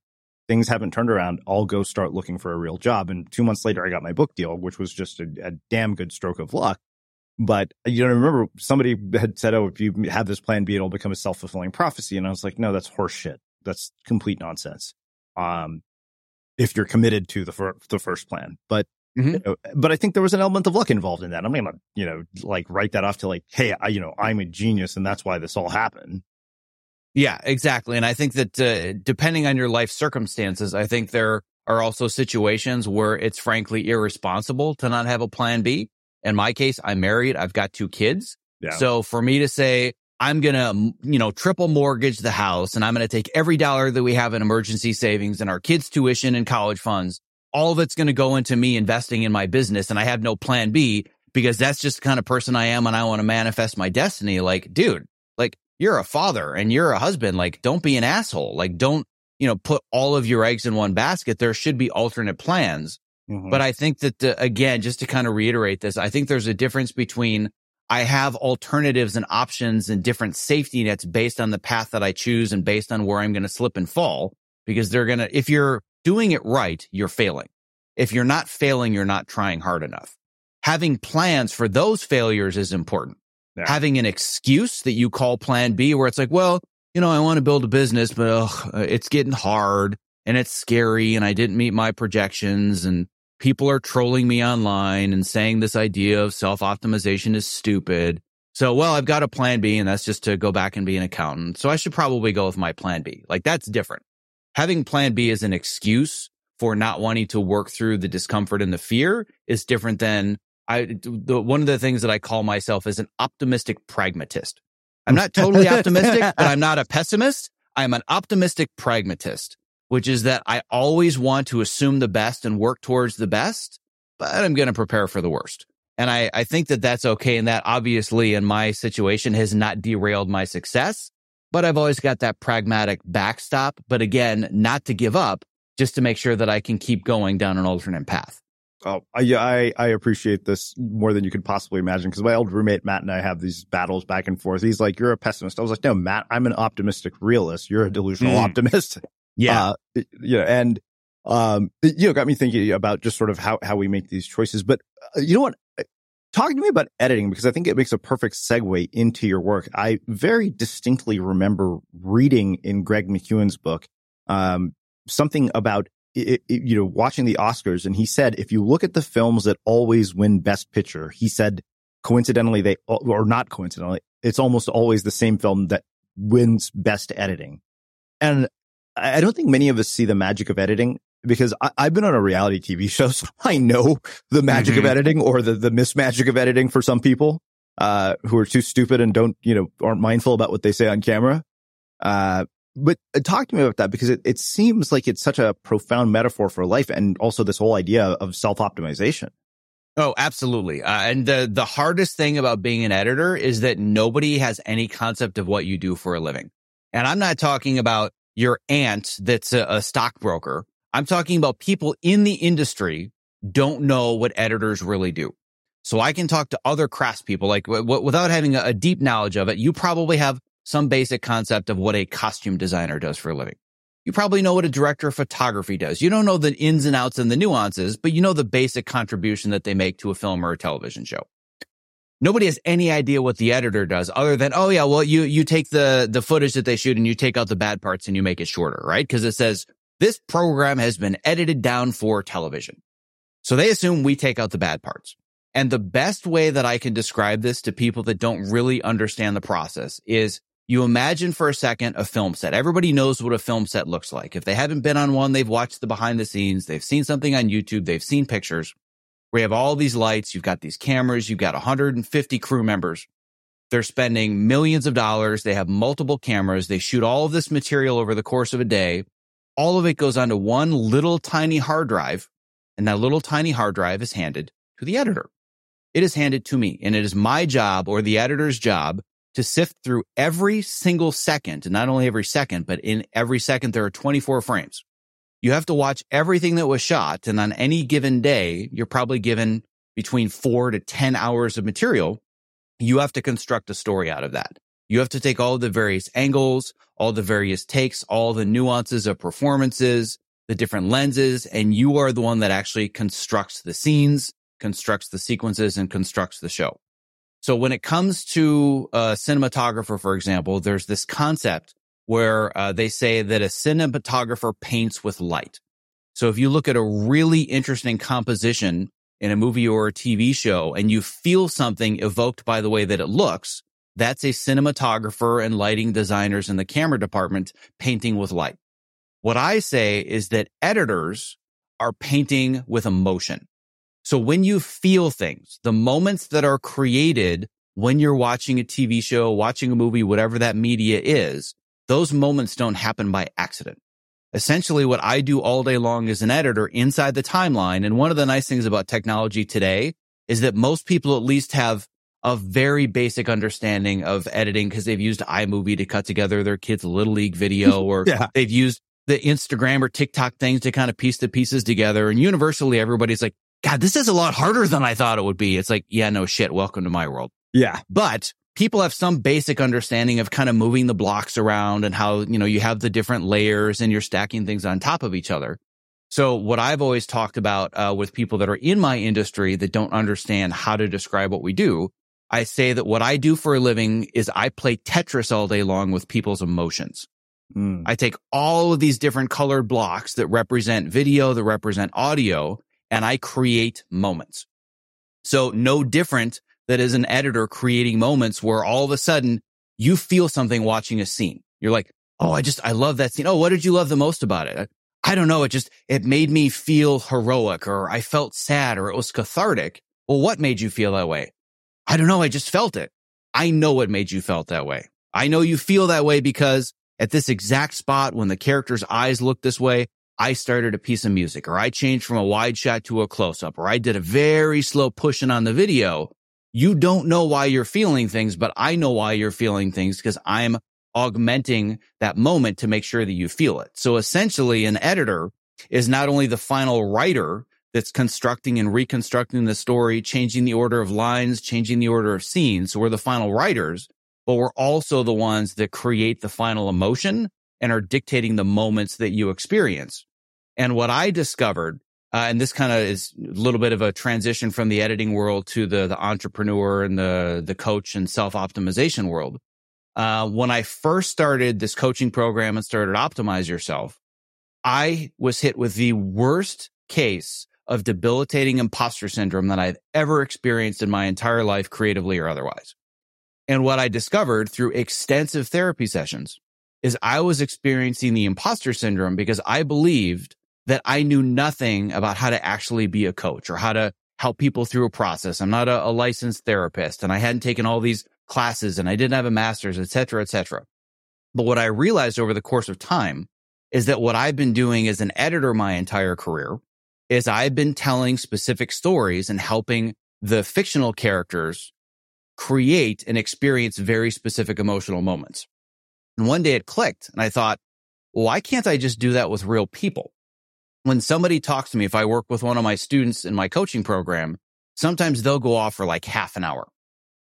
things haven't turned around, I'll go start looking for a real job. And two months later, I got my book deal, which was just a, a damn good stroke of luck. But you know, remember somebody had said, "Oh, if you have this plan B, it'll become a self fulfilling prophecy." And I was like, "No, that's horseshit. That's complete nonsense." Um, if you're committed to the fir- the first plan, but mm-hmm. you know, but I think there was an element of luck involved in that. I'm gonna you know like write that off to like, hey, I you know I'm a genius and that's why this all happened. Yeah, exactly. And I think that uh, depending on your life circumstances, I think there are also situations where it's frankly irresponsible to not have a plan B in my case, I'm married. I've got two kids. Yeah. So for me to say, I'm going to, you know, triple mortgage the house and I'm going to take every dollar that we have in emergency savings and our kids tuition and college funds. All of it's going to go into me investing in my business. And I have no plan B because that's just the kind of person I am and I want to manifest my destiny. Like, dude, you're a father and you're a husband. Like, don't be an asshole. Like, don't, you know, put all of your eggs in one basket. There should be alternate plans. Mm-hmm. But I think that the, again, just to kind of reiterate this, I think there's a difference between I have alternatives and options and different safety nets based on the path that I choose and based on where I'm going to slip and fall because they're going to, if you're doing it right, you're failing. If you're not failing, you're not trying hard enough. Having plans for those failures is important. Yeah. Having an excuse that you call plan B where it's like, well, you know, I want to build a business, but ugh, uh, it's getting hard and it's scary and I didn't meet my projections and people are trolling me online and saying this idea of self optimization is stupid. So, well, I've got a plan B and that's just to go back and be an accountant. So I should probably go with my plan B. Like that's different. Having plan B as an excuse for not wanting to work through the discomfort and the fear is different than I, the, one of the things that I call myself is an optimistic pragmatist. I'm not totally optimistic, but I'm not a pessimist. I'm an optimistic pragmatist which is that I always want to assume the best and work towards the best, but I'm going to prepare for the worst. And I, I think that that's okay. And that obviously in my situation has not derailed my success, but I've always got that pragmatic backstop. But again, not to give up, just to make sure that I can keep going down an alternate path. Oh, yeah, I, I appreciate this more than you could possibly imagine because my old roommate Matt and I have these battles back and forth. He's like, "You're a pessimist." I was like, "No, Matt, I'm an optimistic realist. You're a delusional mm. optimist." Yeah. Uh, you know, and, um, you know, got me thinking about just sort of how, how we make these choices. But uh, you know what? Uh, talk to me about editing because I think it makes a perfect segue into your work. I very distinctly remember reading in Greg McKeown's book, um, something about it, it, you know, watching the Oscars. And he said, if you look at the films that always win best picture, he said, coincidentally, they, or not coincidentally, it's almost always the same film that wins best editing. And I don't think many of us see the magic of editing because I, have been on a reality TV show, so I know the magic mm-hmm. of editing or the, the mismagic of editing for some people, uh, who are too stupid and don't, you know, aren't mindful about what they say on camera. Uh, but uh, talk to me about that because it, it seems like it's such a profound metaphor for life and also this whole idea of self optimization. Oh, absolutely. Uh, and the the hardest thing about being an editor is that nobody has any concept of what you do for a living. And I'm not talking about your aunt that's a, a stockbroker. I'm talking about people in the industry don't know what editors really do. So I can talk to other craftspeople, like w- without having a, a deep knowledge of it. You probably have some basic concept of what a costume designer does for a living. You probably know what a director of photography does. You don't know the ins and outs and the nuances, but you know the basic contribution that they make to a film or a television show. Nobody has any idea what the editor does other than, oh yeah, well, you, you take the, the footage that they shoot and you take out the bad parts and you make it shorter, right? Cause it says this program has been edited down for television. So they assume we take out the bad parts. And the best way that I can describe this to people that don't really understand the process is you imagine for a second a film set. Everybody knows what a film set looks like. If they haven't been on one, they've watched the behind the scenes. They've seen something on YouTube. They've seen pictures. We have all these lights. You've got these cameras. You've got 150 crew members. They're spending millions of dollars. They have multiple cameras. They shoot all of this material over the course of a day. All of it goes onto one little tiny hard drive. And that little tiny hard drive is handed to the editor. It is handed to me and it is my job or the editor's job to sift through every single second, and not only every second, but in every second, there are 24 frames. You have to watch everything that was shot. And on any given day, you're probably given between four to 10 hours of material. You have to construct a story out of that. You have to take all the various angles, all the various takes, all the nuances of performances, the different lenses, and you are the one that actually constructs the scenes, constructs the sequences, and constructs the show. So when it comes to a cinematographer, for example, there's this concept where uh, they say that a cinematographer paints with light. So if you look at a really interesting composition in a movie or a TV show and you feel something evoked by the way that it looks, that's a cinematographer and lighting designers in the camera department painting with light. What I say is that editors are painting with emotion. So when you feel things, the moments that are created when you're watching a TV show, watching a movie, whatever that media is, those moments don't happen by accident. Essentially what I do all day long as an editor inside the timeline. And one of the nice things about technology today is that most people at least have a very basic understanding of editing because they've used iMovie to cut together their kids' little league video or yeah. they've used the Instagram or TikTok things to kind of piece the pieces together. And universally, everybody's like, God, this is a lot harder than I thought it would be. It's like, yeah, no shit. Welcome to my world. Yeah. But people have some basic understanding of kind of moving the blocks around and how, you know, you have the different layers and you're stacking things on top of each other. So what I've always talked about uh, with people that are in my industry that don't understand how to describe what we do, I say that what I do for a living is I play Tetris all day long with people's emotions. Mm. I take all of these different colored blocks that represent video, that represent audio, and I create moments. So no different that as an editor creating moments where all of a sudden you feel something watching a scene. You're like, Oh, I just, I love that scene. Oh, what did you love the most about it? I don't know. It just, it made me feel heroic or I felt sad or it was cathartic. Well, what made you feel that way? I don't know. I just felt it. I know what made you felt that way. I know you feel that way because at this exact spot when the character's eyes look this way, I started a piece of music or I changed from a wide shot to a close up or I did a very slow pushing on the video. You don't know why you're feeling things, but I know why you're feeling things because I'm augmenting that moment to make sure that you feel it. So essentially an editor is not only the final writer that's constructing and reconstructing the story, changing the order of lines, changing the order of scenes. So we're the final writers, but we're also the ones that create the final emotion and are dictating the moments that you experience. And what I discovered, uh, and this kind of is a little bit of a transition from the editing world to the, the entrepreneur and the, the coach and self optimization world. Uh, when I first started this coaching program and started optimize yourself, I was hit with the worst case of debilitating imposter syndrome that I've ever experienced in my entire life, creatively or otherwise. And what I discovered through extensive therapy sessions is I was experiencing the imposter syndrome because I believed that I knew nothing about how to actually be a coach or how to help people through a process. I'm not a, a licensed therapist and I hadn't taken all these classes and I didn't have a master's, et cetera, et cetera. But what I realized over the course of time is that what I've been doing as an editor my entire career is I've been telling specific stories and helping the fictional characters create and experience very specific emotional moments. And one day it clicked and I thought, why can't I just do that with real people? When somebody talks to me, if I work with one of my students in my coaching program, sometimes they'll go off for like half an hour.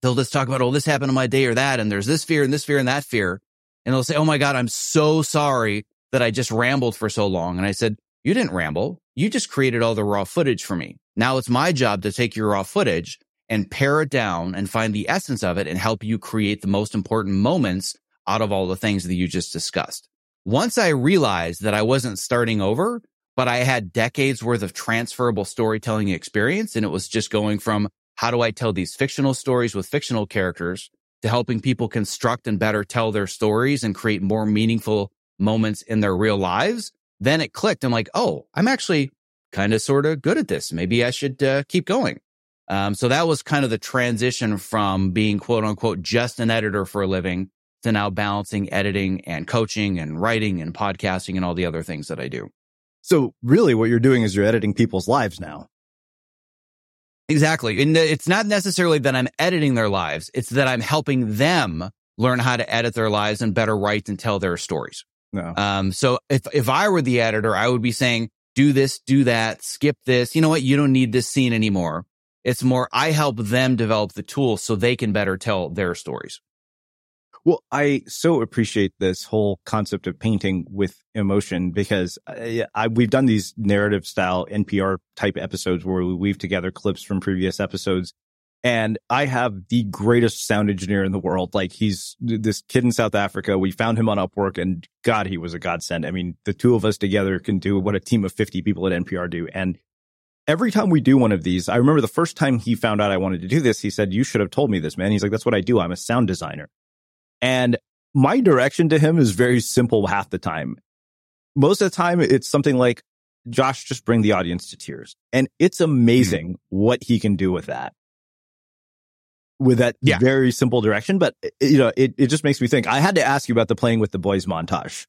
They'll just talk about, oh, this happened in my day or that. And there's this fear and this fear and that fear. And they'll say, oh my God, I'm so sorry that I just rambled for so long. And I said, you didn't ramble. You just created all the raw footage for me. Now it's my job to take your raw footage and pare it down and find the essence of it and help you create the most important moments out of all the things that you just discussed. Once I realized that I wasn't starting over, but I had decades worth of transferable storytelling experience and it was just going from how do I tell these fictional stories with fictional characters to helping people construct and better tell their stories and create more meaningful moments in their real lives, then it clicked. I'm like, oh, I'm actually kind of sort of good at this. Maybe I should uh, keep going. Um, so that was kind of the transition from being quote unquote just an editor for a living to now balancing editing and coaching and writing and podcasting and all the other things that I do. So really what you're doing is you're editing people's lives now. Exactly. And it's not necessarily that I'm editing their lives. It's that I'm helping them learn how to edit their lives and better write and tell their stories. No. Um, so if, if I were the editor, I would be saying, do this, do that, skip this. You know what? You don't need this scene anymore. It's more, I help them develop the tools so they can better tell their stories. Well, I so appreciate this whole concept of painting with emotion because uh, I, I, we've done these narrative style NPR type episodes where we weave together clips from previous episodes. And I have the greatest sound engineer in the world. Like he's this kid in South Africa. We found him on Upwork and God, he was a godsend. I mean, the two of us together can do what a team of 50 people at NPR do. And every time we do one of these, I remember the first time he found out I wanted to do this, he said, you should have told me this, man. He's like, that's what I do. I'm a sound designer. And my direction to him is very simple half the time. Most of the time, it's something like, Josh, just bring the audience to tears. And it's amazing mm-hmm. what he can do with that. With that yeah. very simple direction. But, you know, it, it just makes me think. I had to ask you about the playing with the boys montage.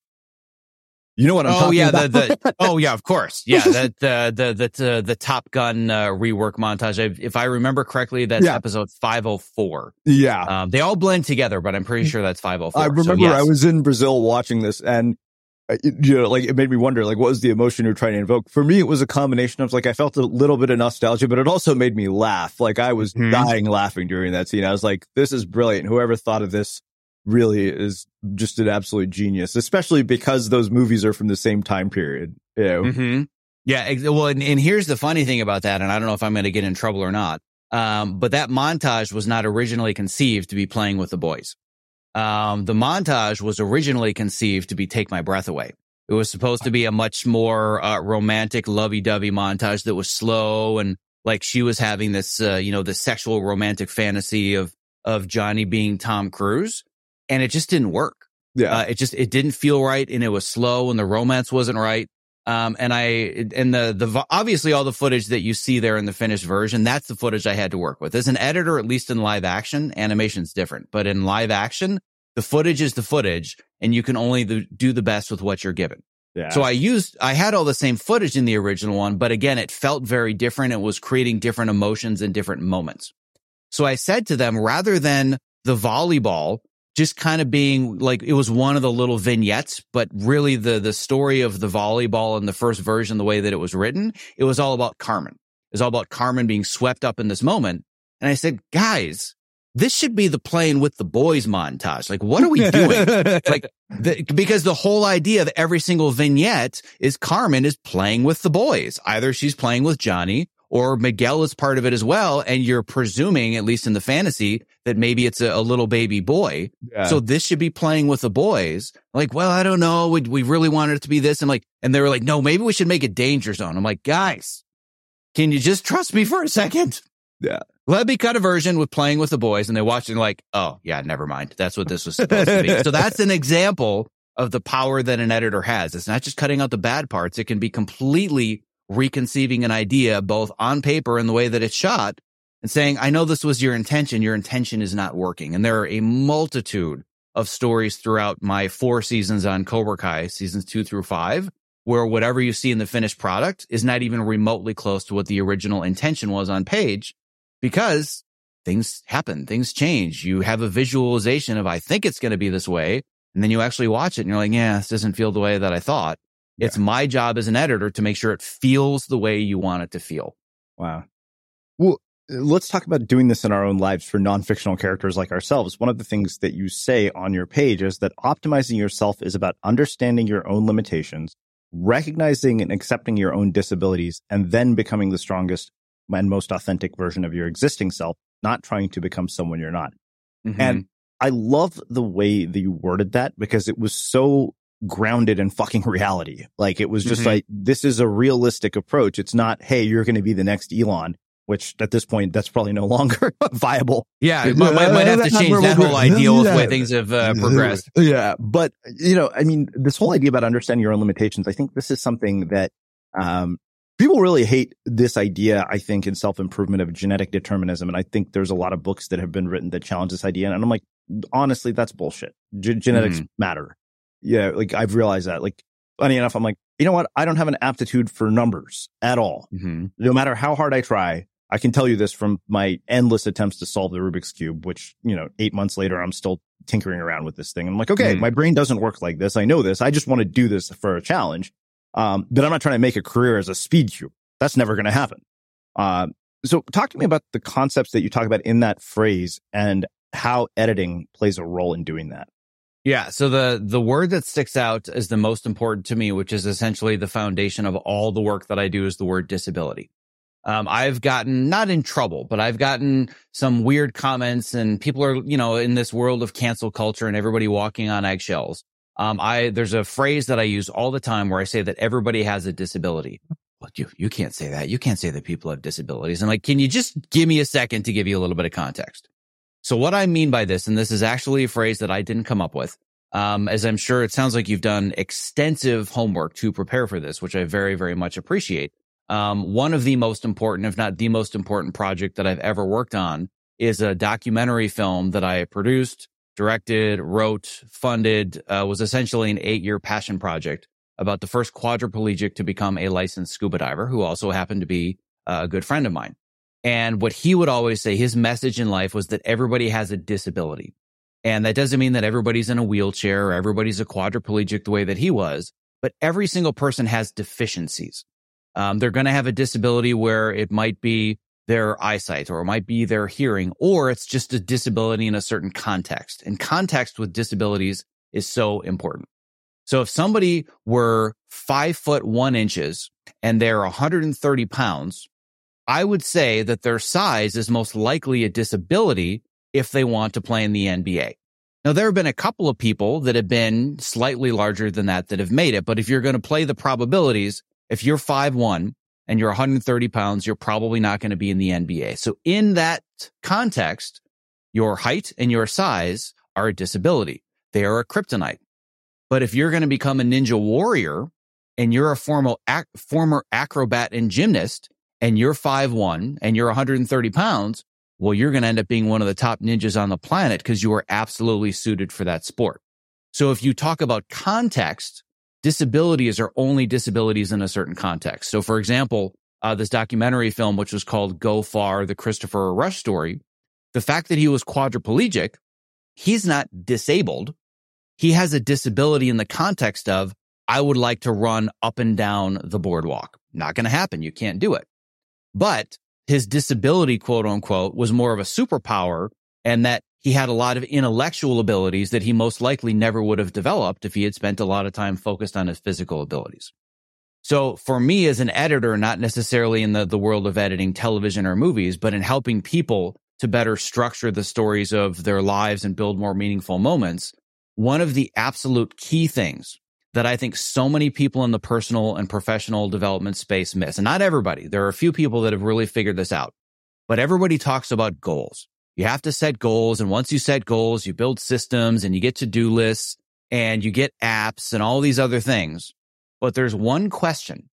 You know what I'm oh, talking yeah, about? The, the, oh yeah, of course. Yeah, that uh, the the uh, the Top Gun uh, rework montage. If I remember correctly, that's yeah. episode 504. Yeah, um, they all blend together, but I'm pretty sure that's 504. I remember so, yes. I was in Brazil watching this, and uh, you know, like it made me wonder, like what was the emotion you're trying to invoke? For me, it was a combination of like I felt a little bit of nostalgia, but it also made me laugh. Like I was mm-hmm. dying laughing during that scene. I was like, "This is brilliant." Whoever thought of this really is just an absolute genius, especially because those movies are from the same time period. You know? mm-hmm. Yeah. Well, and, and, here's the funny thing about that. And I don't know if I'm going to get in trouble or not. Um, but that montage was not originally conceived to be playing with the boys. Um, the montage was originally conceived to be Take My Breath Away. It was supposed to be a much more uh, romantic, lovey-dovey montage that was slow and like she was having this, uh, you know, the sexual romantic fantasy of of Johnny being Tom Cruise and it just didn't work. Yeah. Uh, it just, it didn't feel right and it was slow and the romance wasn't right. Um, and I, and the, the, obviously all the footage that you see there in the finished version, that's the footage I had to work with. As an editor, at least in live action, animation's different, but in live action, the footage is the footage and you can only do the best with what you're given. Yeah. So I used, I had all the same footage in the original one, but again, it felt very different. It was creating different emotions in different moments. So I said to them, rather than the volleyball, just kind of being like it was one of the little vignettes, but really the the story of the volleyball in the first version, the way that it was written, it was all about Carmen. It was all about Carmen being swept up in this moment. And I said, guys, this should be the playing with the boys montage. Like, what are we doing? like, the, because the whole idea of every single vignette is Carmen is playing with the boys. Either she's playing with Johnny or Miguel is part of it as well. And you're presuming, at least in the fantasy, that maybe it's a, a little baby boy. Yeah. So this should be playing with the boys. Like, well, I don't know. We, we really wanted it to be this. And like, and they were like, no, maybe we should make it danger zone. I'm like, guys, can you just trust me for a second? Yeah. Let me cut a version with playing with the boys and they watch it and like, oh yeah, never mind. That's what this was supposed to be. So that's an example of the power that an editor has. It's not just cutting out the bad parts. It can be completely reconceiving an idea, both on paper and the way that it's shot and saying, I know this was your intention. Your intention is not working. And there are a multitude of stories throughout my four seasons on Cobra Kai, seasons two through five, where whatever you see in the finished product is not even remotely close to what the original intention was on page because things happen, things change. You have a visualization of, I think it's going to be this way. And then you actually watch it and you're like, yeah, this doesn't feel the way that I thought. Yeah. It's my job as an editor to make sure it feels the way you want it to feel. Wow. Well, let's talk about doing this in our own lives for non-fictional characters like ourselves. One of the things that you say on your page is that optimizing yourself is about understanding your own limitations, recognizing and accepting your own disabilities, and then becoming the strongest and most authentic version of your existing self, not trying to become someone you're not. Mm-hmm. And I love the way that you worded that because it was so grounded in fucking reality. Like it was just mm-hmm. like, this is a realistic approach. It's not, hey, you're going to be the next Elon, which at this point, that's probably no longer viable. Yeah. Might, might, might have to change that whole idea with the way things have uh, progressed. Yeah. But, you know, I mean, this whole idea about understanding your own limitations, I think this is something that, um, people really hate this idea, I think, in self improvement of genetic determinism. And I think there's a lot of books that have been written that challenge this idea. And I'm like, honestly, that's bullshit. G- genetics mm. matter. Yeah. Like I've realized that. Like, funny enough, I'm like, you know what? I don't have an aptitude for numbers at all. Mm-hmm. No matter how hard I try, I can tell you this from my endless attempts to solve the Rubik's Cube, which, you know, eight months later, I'm still tinkering around with this thing. I'm like, okay, mm. my brain doesn't work like this. I know this. I just want to do this for a challenge. Um, but I'm not trying to make a career as a speed cube. That's never going to happen. Uh, so talk to me about the concepts that you talk about in that phrase and how editing plays a role in doing that. Yeah. So the, the word that sticks out is the most important to me, which is essentially the foundation of all the work that I do is the word disability. Um, I've gotten not in trouble, but I've gotten some weird comments and people are, you know, in this world of cancel culture and everybody walking on eggshells. Um, I, there's a phrase that I use all the time where I say that everybody has a disability. Well, you, you can't say that. You can't say that people have disabilities. I'm like, can you just give me a second to give you a little bit of context? So what I mean by this, and this is actually a phrase that I didn't come up with, um, as I'm sure it sounds like you've done extensive homework to prepare for this, which I very, very much appreciate. Um, one of the most important, if not the most important project that I've ever worked on is a documentary film that I produced, directed, wrote, funded, uh, was essentially an eight year passion project about the first quadriplegic to become a licensed scuba diver who also happened to be a good friend of mine. And what he would always say, his message in life was that everybody has a disability. And that doesn't mean that everybody's in a wheelchair or everybody's a quadriplegic the way that he was, but every single person has deficiencies. Um, they're going to have a disability where it might be their eyesight or it might be their hearing, or it's just a disability in a certain context. And context with disabilities is so important. So if somebody were five foot one inches and they're 130 pounds, I would say that their size is most likely a disability if they want to play in the NBA. Now, there have been a couple of people that have been slightly larger than that that have made it. But if you're going to play the probabilities, if you're five one and you're 130 pounds, you're probably not going to be in the NBA. So in that context, your height and your size are a disability. They are a kryptonite. But if you're going to become a ninja warrior and you're a formal ac- former acrobat and gymnast, and you're five one and you're 130 pounds, well, you're going to end up being one of the top ninjas on the planet because you are absolutely suited for that sport. So if you talk about context, disabilities are only disabilities in a certain context. So for example, uh, this documentary film, which was called Go Far, the Christopher Rush story, the fact that he was quadriplegic, he's not disabled. He has a disability in the context of, I would like to run up and down the boardwalk. Not going to happen. You can't do it. But his disability, quote unquote, was more of a superpower and that he had a lot of intellectual abilities that he most likely never would have developed if he had spent a lot of time focused on his physical abilities. So for me as an editor, not necessarily in the, the world of editing television or movies, but in helping people to better structure the stories of their lives and build more meaningful moments, one of the absolute key things that I think so many people in the personal and professional development space miss. And not everybody. There are a few people that have really figured this out. but everybody talks about goals. You have to set goals. And once you set goals, you build systems and you get to do lists and you get apps and all these other things. But there's one question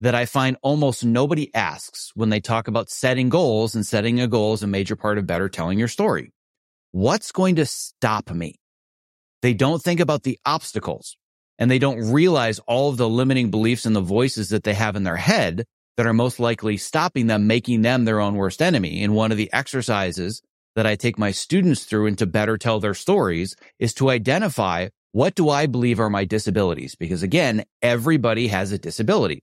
that I find almost nobody asks when they talk about setting goals and setting a goal is a major part of better telling your story. What's going to stop me? They don't think about the obstacles and they don't realize all of the limiting beliefs and the voices that they have in their head that are most likely stopping them, making them their own worst enemy. And one of the exercises that I take my students through and to better tell their stories is to identify what do I believe are my disabilities? Because again, everybody has a disability.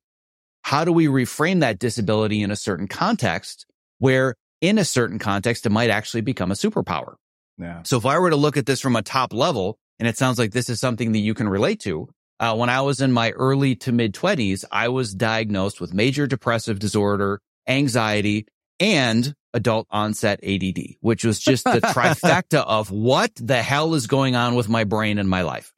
How do we reframe that disability in a certain context where in a certain context, it might actually become a superpower? Yeah. So if I were to look at this from a top level, and it sounds like this is something that you can relate to, uh, when I was in my early to mid twenties, I was diagnosed with major depressive disorder, anxiety, and adult onset ADD, which was just the trifecta of what the hell is going on with my brain and my life.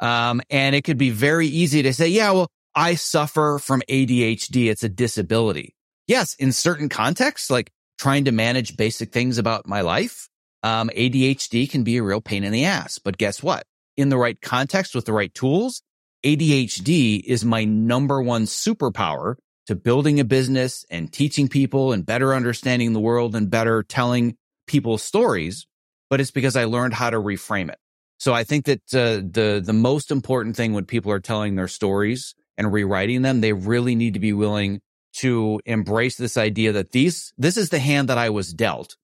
Um, and it could be very easy to say, yeah, well, I suffer from ADHD. It's a disability. Yes, in certain contexts, like trying to manage basic things about my life, um, ADHD can be a real pain in the ass. But guess what? In the right context with the right tools, ADHD is my number one superpower to building a business and teaching people and better understanding the world and better telling people's stories. But it's because I learned how to reframe it. So I think that uh, the the most important thing when people are telling their stories and rewriting them, they really need to be willing to embrace this idea that these this is the hand that I was dealt.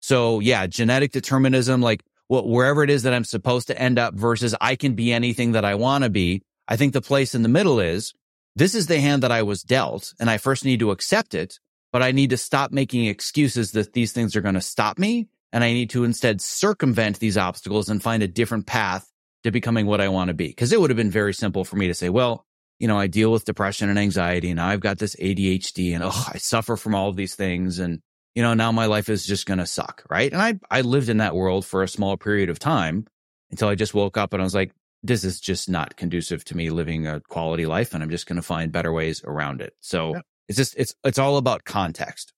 So yeah, genetic determinism, like what wherever it is that I'm supposed to end up versus I can be anything that I want to be. I think the place in the middle is this is the hand that I was dealt and I first need to accept it, but I need to stop making excuses that these things are going to stop me. And I need to instead circumvent these obstacles and find a different path to becoming what I want to be. Cause it would have been very simple for me to say, well, you know, I deal with depression and anxiety and I've got this ADHD and oh, I suffer from all of these things. And, you know, now my life is just going to suck. Right. And I, I lived in that world for a small period of time until I just woke up and I was like, this is just not conducive to me living a quality life and I'm just going to find better ways around it. So yeah. it's just, it's, it's all about context.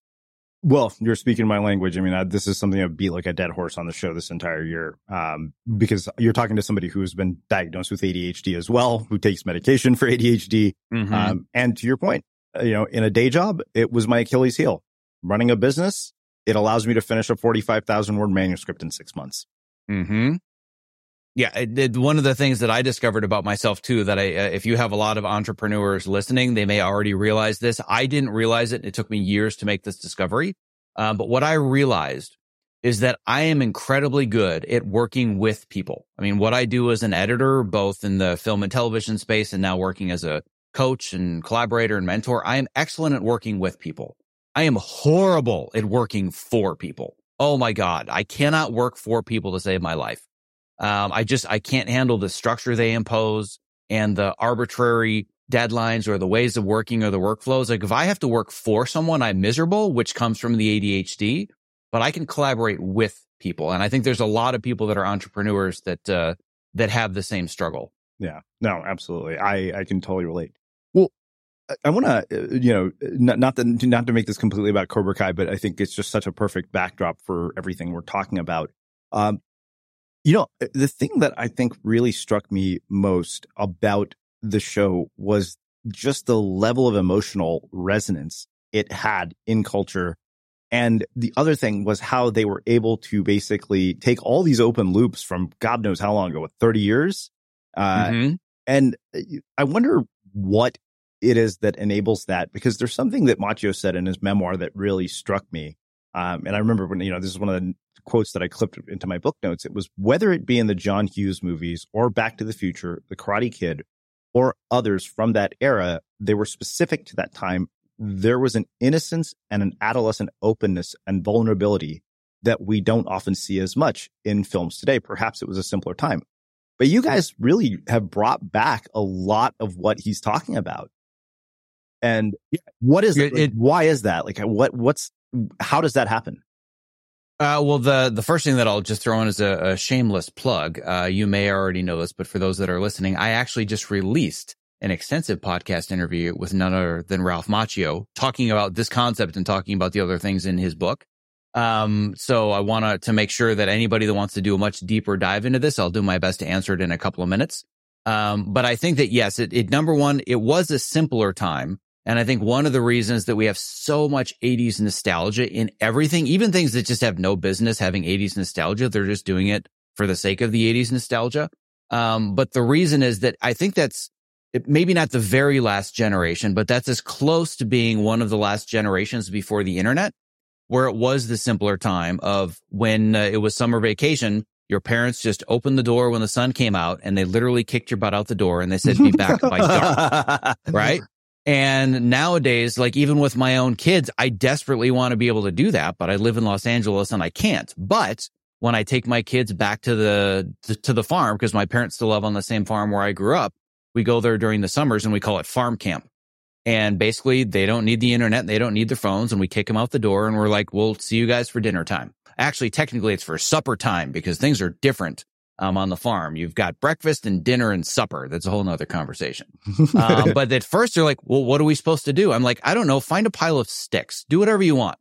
Well, you're speaking my language. I mean, I, this is something I've beat like a dead horse on the show this entire year. Um, because you're talking to somebody who's been diagnosed with ADHD as well, who takes medication for ADHD. Mm-hmm. Um, and to your point, uh, you know, in a day job, it was my Achilles heel. Running a business, it allows me to finish a 45,000 word manuscript in six months. Hmm. Yeah, it, one of the things that I discovered about myself too that I, uh, if you have a lot of entrepreneurs listening, they may already realize this. I didn't realize it. It took me years to make this discovery. Um, but what I realized is that I am incredibly good at working with people. I mean, what I do as an editor, both in the film and television space and now working as a coach and collaborator and mentor, I am excellent at working with people. I am horrible at working for people. Oh my God. I cannot work for people to save my life. Um, I just, I can't handle the structure they impose and the arbitrary deadlines or the ways of working or the workflows. Like if I have to work for someone, I'm miserable, which comes from the ADHD, but I can collaborate with people. And I think there's a lot of people that are entrepreneurs that, uh, that have the same struggle. Yeah, no, absolutely. I, I can totally relate. Well, I want to, uh, you know, not, not, to, not to make this completely about Cobra Kai, but I think it's just such a perfect backdrop for everything we're talking about. Um, you know, uh, the thing that I think really struck me most about the show was just the level of emotional resonance it had in culture. And the other thing was how they were able to basically take all these open loops from God knows how long ago, what, 30 years? Uh, mm-hmm. And uh, I wonder what it is that enables that because there's something that Macchio said in his memoir that really struck me. Um, and I remember when, you know, this is one of the quotes that I clipped into my book notes. It was whether it be in the John Hughes movies or Back to the Future, The Karate Kid, or others from that era, they were specific to that time. There was an innocence and an adolescent openness and vulnerability that we don't often see as much in films today. Perhaps it was a simpler time. But you guys really have brought back a lot of what he's talking about. And what is it? Like, why is that? Like what, what's, how does that happen? Uh, well, the the first thing that I'll just throw in is a, a shameless plug. Uh, you may already know this, but for those that are listening, I actually just released an extensive podcast interview with none other than Ralph Macchio talking about this concept and talking about the other things in his book. Um, so I want to make sure that anybody that wants to do a much deeper dive into this, I'll do my best to answer it in a couple of minutes. Um, but I think that yes, it, it number one, it was a simpler time. And I think one of the reasons that we have so much 80s nostalgia in everything, even things that just have no business having 80s nostalgia, they're just doing it for the sake of the 80s nostalgia. Um, but the reason is that I think that's maybe not the very last generation, but that's as close to being one of the last generations before the internet, where it was the simpler time of when uh, it was summer vacation. Your parents just opened the door when the sun came out and they literally kicked your butt out the door and they said, be back by dark. Right. And nowadays, like even with my own kids, I desperately want to be able to do that, but I live in Los Angeles and I can't. But when I take my kids back to the, to the farm, because my parents still live on the same farm where I grew up, we go there during the summers and we call it farm camp. And basically they don't need the internet. They don't need their phones and we kick them out the door and we're like, we'll see you guys for dinner time. Actually, technically it's for supper time because things are different. Um, on the farm, you've got breakfast and dinner and supper. That's a whole nother conversation. um, but at first they're like, well, what are we supposed to do? I'm like, I don't know. Find a pile of sticks. Do whatever you want.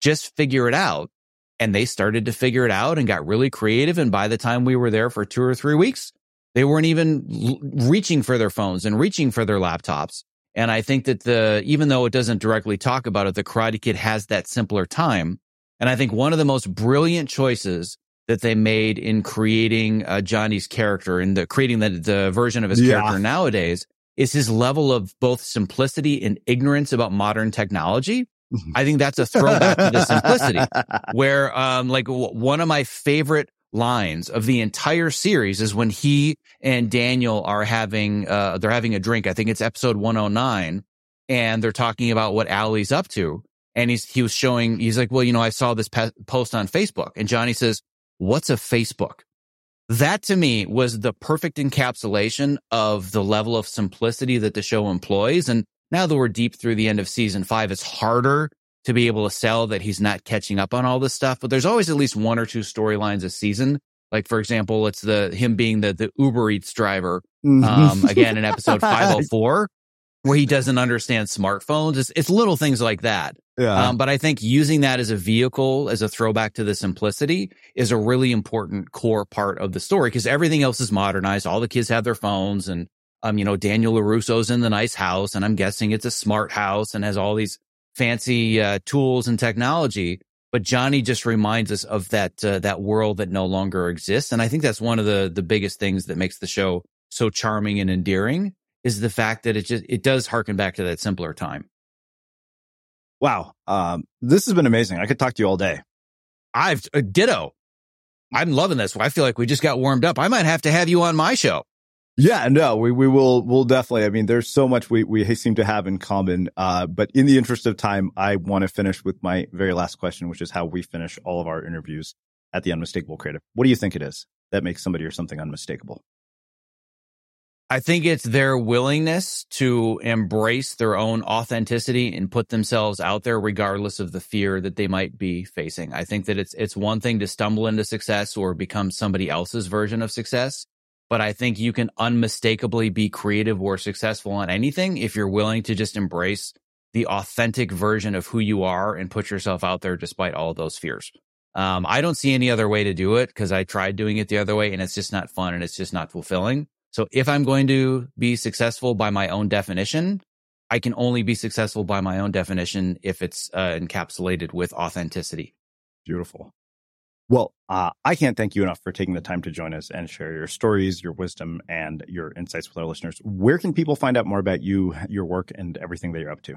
Just figure it out and they started to figure it out and got really creative. And by the time we were there for two or three weeks, they weren't even l- reaching for their phones and reaching for their laptops. And I think that the, even though it doesn't directly talk about it, the Karate Kid has that simpler time. And I think one of the most brilliant choices that they made in creating uh, Johnny's character and the creating the, the version of his yeah. character nowadays is his level of both simplicity and ignorance about modern technology. I think that's a throwback to the simplicity where, um, like w- one of my favorite lines of the entire series is when he and Daniel are having, uh, they're having a drink. I think it's episode 109 and they're talking about what Ali's up to. And he's, he was showing, he's like, well, you know, I saw this pe- post on Facebook and Johnny says, what's a Facebook? That to me was the perfect encapsulation of the level of simplicity that the show employs. And now that we're deep through the end of season five, it's harder to be able to sell that he's not catching up on all this stuff. But there's always at least one or two storylines a season. Like for example, it's the him being the the Uber Eats driver. Mm-hmm. Um, again in episode 504, where he doesn't understand smartphones. It's, it's little things like that. Yeah. Um, but I think using that as a vehicle, as a throwback to the simplicity is a really important core part of the story because everything else is modernized. All the kids have their phones and um, you know, Daniel LaRusso's in the nice house and I'm guessing it's a smart house and has all these fancy uh, tools and technology. But Johnny just reminds us of that uh, that world that no longer exists, and I think that's one of the the biggest things that makes the show so charming and endearing is the fact that it just it does harken back to that simpler time. Wow, um, this has been amazing. I could talk to you all day. I've uh, ditto. I'm loving this. I feel like we just got warmed up. I might have to have you on my show. Yeah, no, we, we will, we'll definitely. I mean, there's so much we, we seem to have in common. Uh, but in the interest of time, I want to finish with my very last question, which is how we finish all of our interviews at the Unmistakable Creative. What do you think it is that makes somebody or something unmistakable? I think it's their willingness to embrace their own authenticity and put themselves out there regardless of the fear that they might be facing. I think that it's it's one thing to stumble into success or become somebody else's version of success but I think you can unmistakably be creative or successful on anything if you're willing to just embrace the authentic version of who you are and put yourself out there despite all those fears. Um, I don't see any other way to do it because I tried doing it the other way and it's just not fun and it's just not fulfilling. So if I'm going to be successful by my own definition, I can only be successful by my own definition if it's uh, encapsulated with authenticity. Beautiful. Well, uh, I can't thank you enough for taking the time to join us and share your stories, your wisdom, and your insights with our listeners. Where can people find out more about you, your work, and everything that you're up to?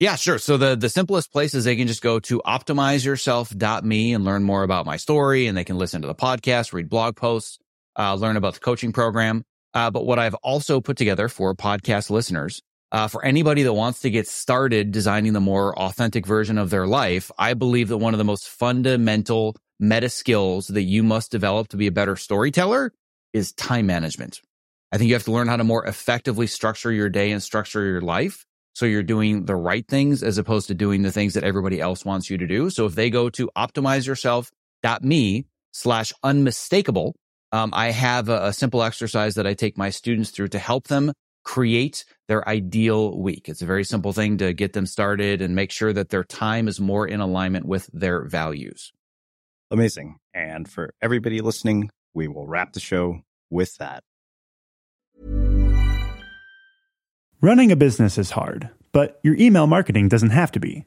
Yeah, sure. So the, the simplest place is they can just go to optimizeyourself.me and learn more about my story and they can listen to the podcast, read blog posts, uh, learn about the coaching program. Uh, but what I've also put together for podcast listeners, uh, for anybody that wants to get started designing the more authentic version of their life, I believe that one of the most fundamental meta skills that you must develop to be a better storyteller is time management. I think you have to learn how to more effectively structure your day and structure your life. So you're doing the right things as opposed to doing the things that everybody else wants you to do. So if they go to optimizeyourself.me slash unmistakable, um, I have a, a simple exercise that I take my students through to help them create their ideal week. It's a very simple thing to get them started and make sure that their time is more in alignment with their values. Amazing. And for everybody listening, we will wrap the show with that. Running a business is hard, but your email marketing doesn't have to be.